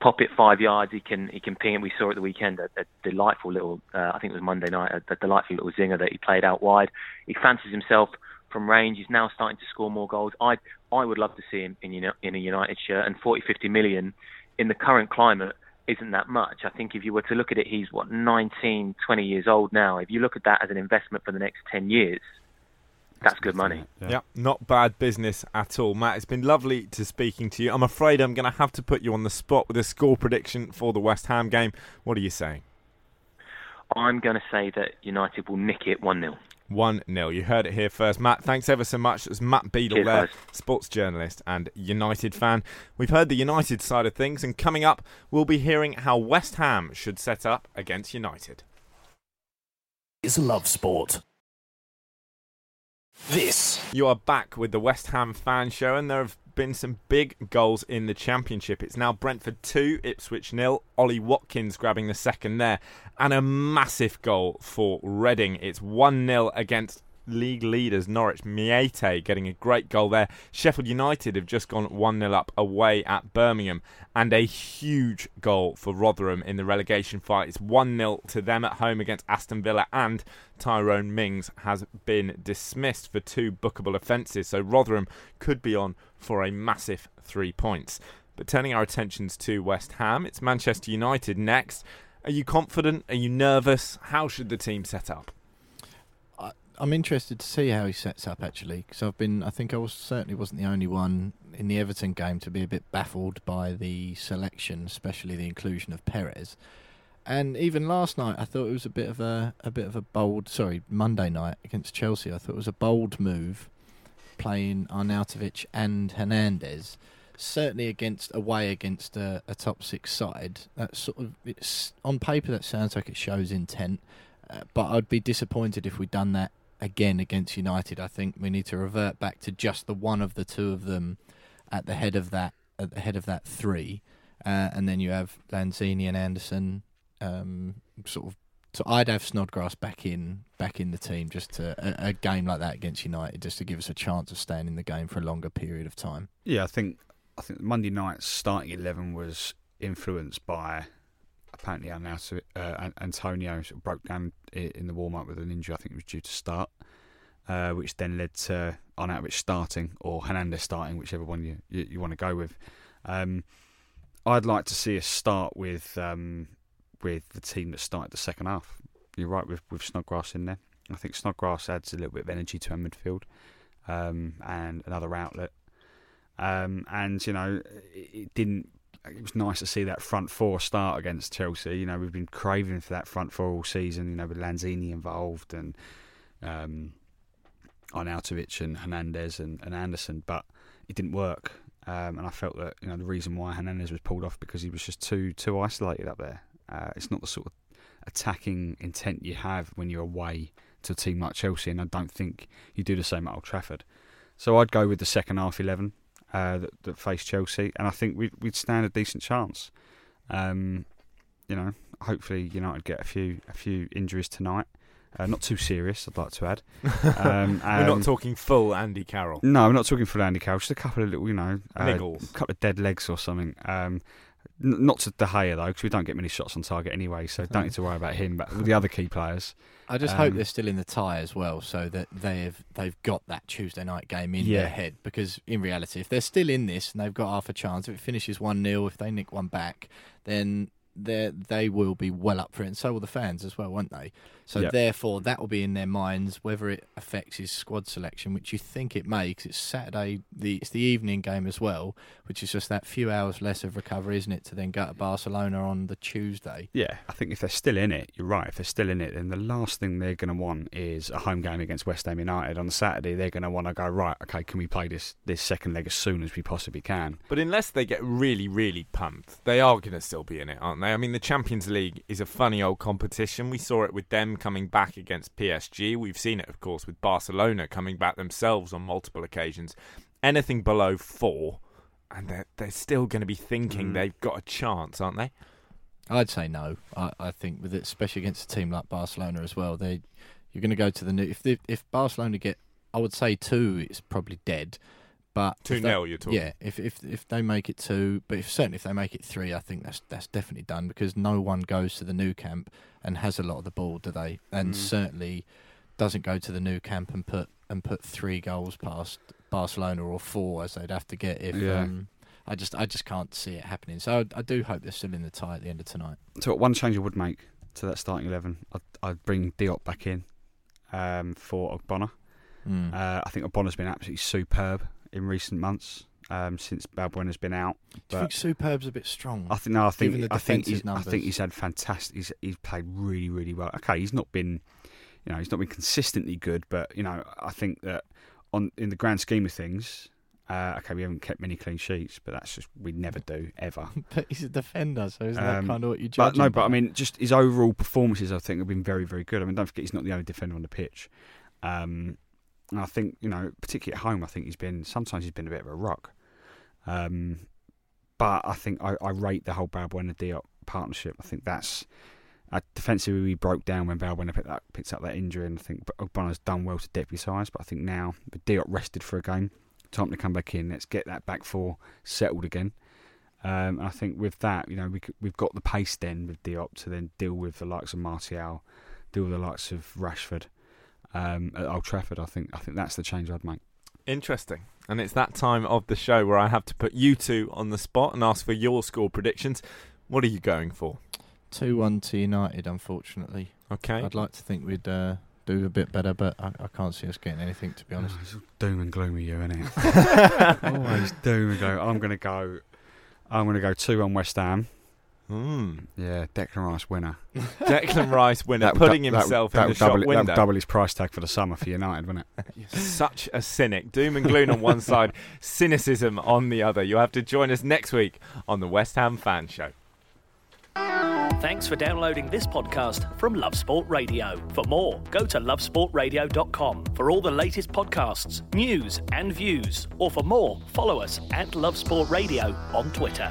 pop it five yards. He can he can ping it. We saw at the weekend a, a delightful little, uh, I think it was Monday night, a, a delightful little zinger that he played out wide. He fancies himself from range. He's now starting to score more goals. I I would love to see him in you know, in a United shirt and 40, 50 million in the current climate isn't that much. I think if you were to look at it, he's what 19, 20 years old now. If you look at that as an investment for the next 10 years, that's good money. Yeah. yeah. not bad business at all. Matt, it's been lovely to speaking to you. I'm afraid I'm going to have to put you on the spot with a score prediction for the West Ham game. What are you saying? I'm going to say that United will nick it 1 0. 1 0. You heard it here first. Matt, thanks ever so much. It was Matt Beadle Cheers, there, guys. sports journalist and United fan. We've heard the United side of things, and coming up, we'll be hearing how West Ham should set up against United. Is love sport. This You are back with the West Ham fan show, and there have been some big goals in the Championship. It's now Brentford 2, Ipswich nil. Ollie Watkins grabbing the second there, and a massive goal for Reading. It's 1 0 against league leaders Norwich. Meite getting a great goal there. Sheffield United have just gone 1 0 up away at Birmingham, and a huge goal for Rotherham in the relegation fight. It's 1 0 to them at home against Aston Villa, and Tyrone Mings has been dismissed for two bookable offences, so Rotherham could be on for a massive three points. But turning our attentions to West Ham, it's Manchester United next. Are you confident? Are you nervous? How should the team set up? I'm interested to see how he sets up actually, because I've been. I think I was certainly wasn't the only one in the Everton game to be a bit baffled by the selection, especially the inclusion of Perez. And even last night, I thought it was a bit of a a bit of a bold. Sorry, Monday night against Chelsea, I thought it was a bold move, playing Arnautovic and Hernandez. Certainly against away against a, a top six side. That sort of it's on paper that sounds like it shows intent. Uh, but I'd be disappointed if we'd done that again against United. I think we need to revert back to just the one of the two of them at the head of that at the head of that three, uh, and then you have Lanzini and Anderson. Um, sort of, so I'd have Snodgrass back in back in the team just to a, a game like that against United, just to give us a chance of staying in the game for a longer period of time. Yeah, I think I think Monday night's starting eleven was influenced by apparently uh, An- Antonio broke down in the warm up with an injury. I think it was due to start, uh, which then led to Arnautovic starting or Hernandez starting, whichever one you you, you want to go with. Um, I'd like to see us start with um, with the team that started the second half. You're right with with Snodgrass in there. I think Snodgrass adds a little bit of energy to our midfield um, and another outlet. Um, and you know, it, it didn't. It was nice to see that front four start against Chelsea. You know, we've been craving for that front four all season. You know, with Lanzini involved and um, Arnautovic and Hernandez and, and Anderson, but it didn't work. Um, and I felt that you know the reason why Hernandez was pulled off because he was just too too isolated up there. Uh, it's not the sort of attacking intent you have when you're away to a team like Chelsea, and I don't think you do the same at Old Trafford. So I'd go with the second half eleven uh, that, that faced Chelsea, and I think we'd, we'd stand a decent chance. Um, you know, hopefully United get a few a few injuries tonight. Uh, not too serious, I'd like to add. Um, [laughs] We're not talking full Andy Carroll. no, I'm not talking full Andy Carroll. Just a couple of little, you know, uh, a couple of dead legs or something. Um, not to De Gea though, because we don't get many shots on target anyway, so don't need to worry about him. But the other key players, I just hope Um, they're still in the tie as well, so that they've they've got that Tuesday night game in Yeah. their head. Because in reality, if they're still in this and they've got half a chance, if it finishes one 0 if they nick one back, then they they will be well up for it, and so will the fans as well, won't they? So Yep. therefore, that will be in their minds whether it affects his squad selection, which you think it may, because it's Saturday. The it's the evening game as well, which is just that few hours less of recovery, isn't it? To then go to Barcelona on the Tuesday. yeah, I think if they're still in it, you're right. If they're still in it, then the last thing they're going to want is a home game against West Ham United on Saturday. They're going to want to go right. Okay, can we play this this second leg as soon as we possibly can? But unless they get really, really pumped, they are going to still be in it, aren't they? I mean, the Champions League is a funny old competition. We saw it with them coming back against PSG. We've seen it, of course, with Barcelona coming back themselves on multiple occasions. Anything below four, and they're, they're still going to be thinking Mm. they've got a chance, aren't they? I'd say no. I, I think with it, especially against a team like Barcelona as well, they you're going to go to the new. If they, if Barcelona get, I would say two, it's probably dead. But Two 0 you're talking. Yeah, if if if they make it two, but if certainly if they make it three, I think that's that's definitely done because no one goes to the Nou Camp and has a lot of the ball, do they? And Mm. certainly doesn't go to the Nou Camp and put and put three goals past Barcelona or four as they'd have to get if. Yeah. Um, I just I just can't see it happening. So I, I do hope they're still in the tie at the end of tonight. So one change I would make to that starting eleven, I'd, I'd bring Diop back in um, for Ogbonna. Mm. Uh, I think Ogbonna's been absolutely superb in recent months. um, since Balbuena's been out. Do you think Superb's a bit strong? I think no, I think I think he's, I think he's had fantastic. He's he's played really really well. Okay, he's not been, you know, he's not been consistently good, but you know, I think that on in the grand scheme of things, uh, okay, we haven't kept many clean sheets, but that's just we never do ever. [laughs] But he's a defender, so isn't that Um, kind of what you judge? But no, but I mean, just his overall performances, I think, have been very, very good. I mean, don't forget, he's not the only defender on the pitch. Um, and I think, you know, particularly at home, I think he's been sometimes he's been a bit of a rock. Um, but I think I, I rate the whole Balbuena Diop partnership. I think that's uh, defensively we broke down when Balbuena picked, that, picked up that injury, and I think Ogbonna's done well to deputise. But I think now with Diop rested for a game, time to come back in. Let's get that back four settled again. Um, and I think with that, you know, we, we've got the pace then with Diop to then deal with the likes of Martial, deal with the likes of Rashford um, at Old Trafford. I think I think that's the change I'd make. Interesting. And it's that time of the show where I have to put you two on the spot and ask for your score predictions. What are you going for? two one to United. Unfortunately, Okay. I'd like to think we'd uh, do a bit better, but I, I can't see us getting anything. To be honest, Oh, it's doom and gloom with you, isn't it? [laughs] Always doom and gloom. I'm gonna go. I'm gonna go two on West Ham. Mm. Yeah, Declan Rice winner. [laughs] Declan Rice winner, That putting du- that himself that in the would shop double, That window. would double his price tag for the summer for United, wouldn't it? [laughs] Such a cynic. Doom and gloom on one side, cynicism on the other. You'll have to join us next week on the West Ham Fan Show. Thanks for downloading this podcast from Love Sport Radio. For more, go to lovesportradio.com for all the latest podcasts, news, and views. Or for more, follow us at Love Sport Radio on Twitter.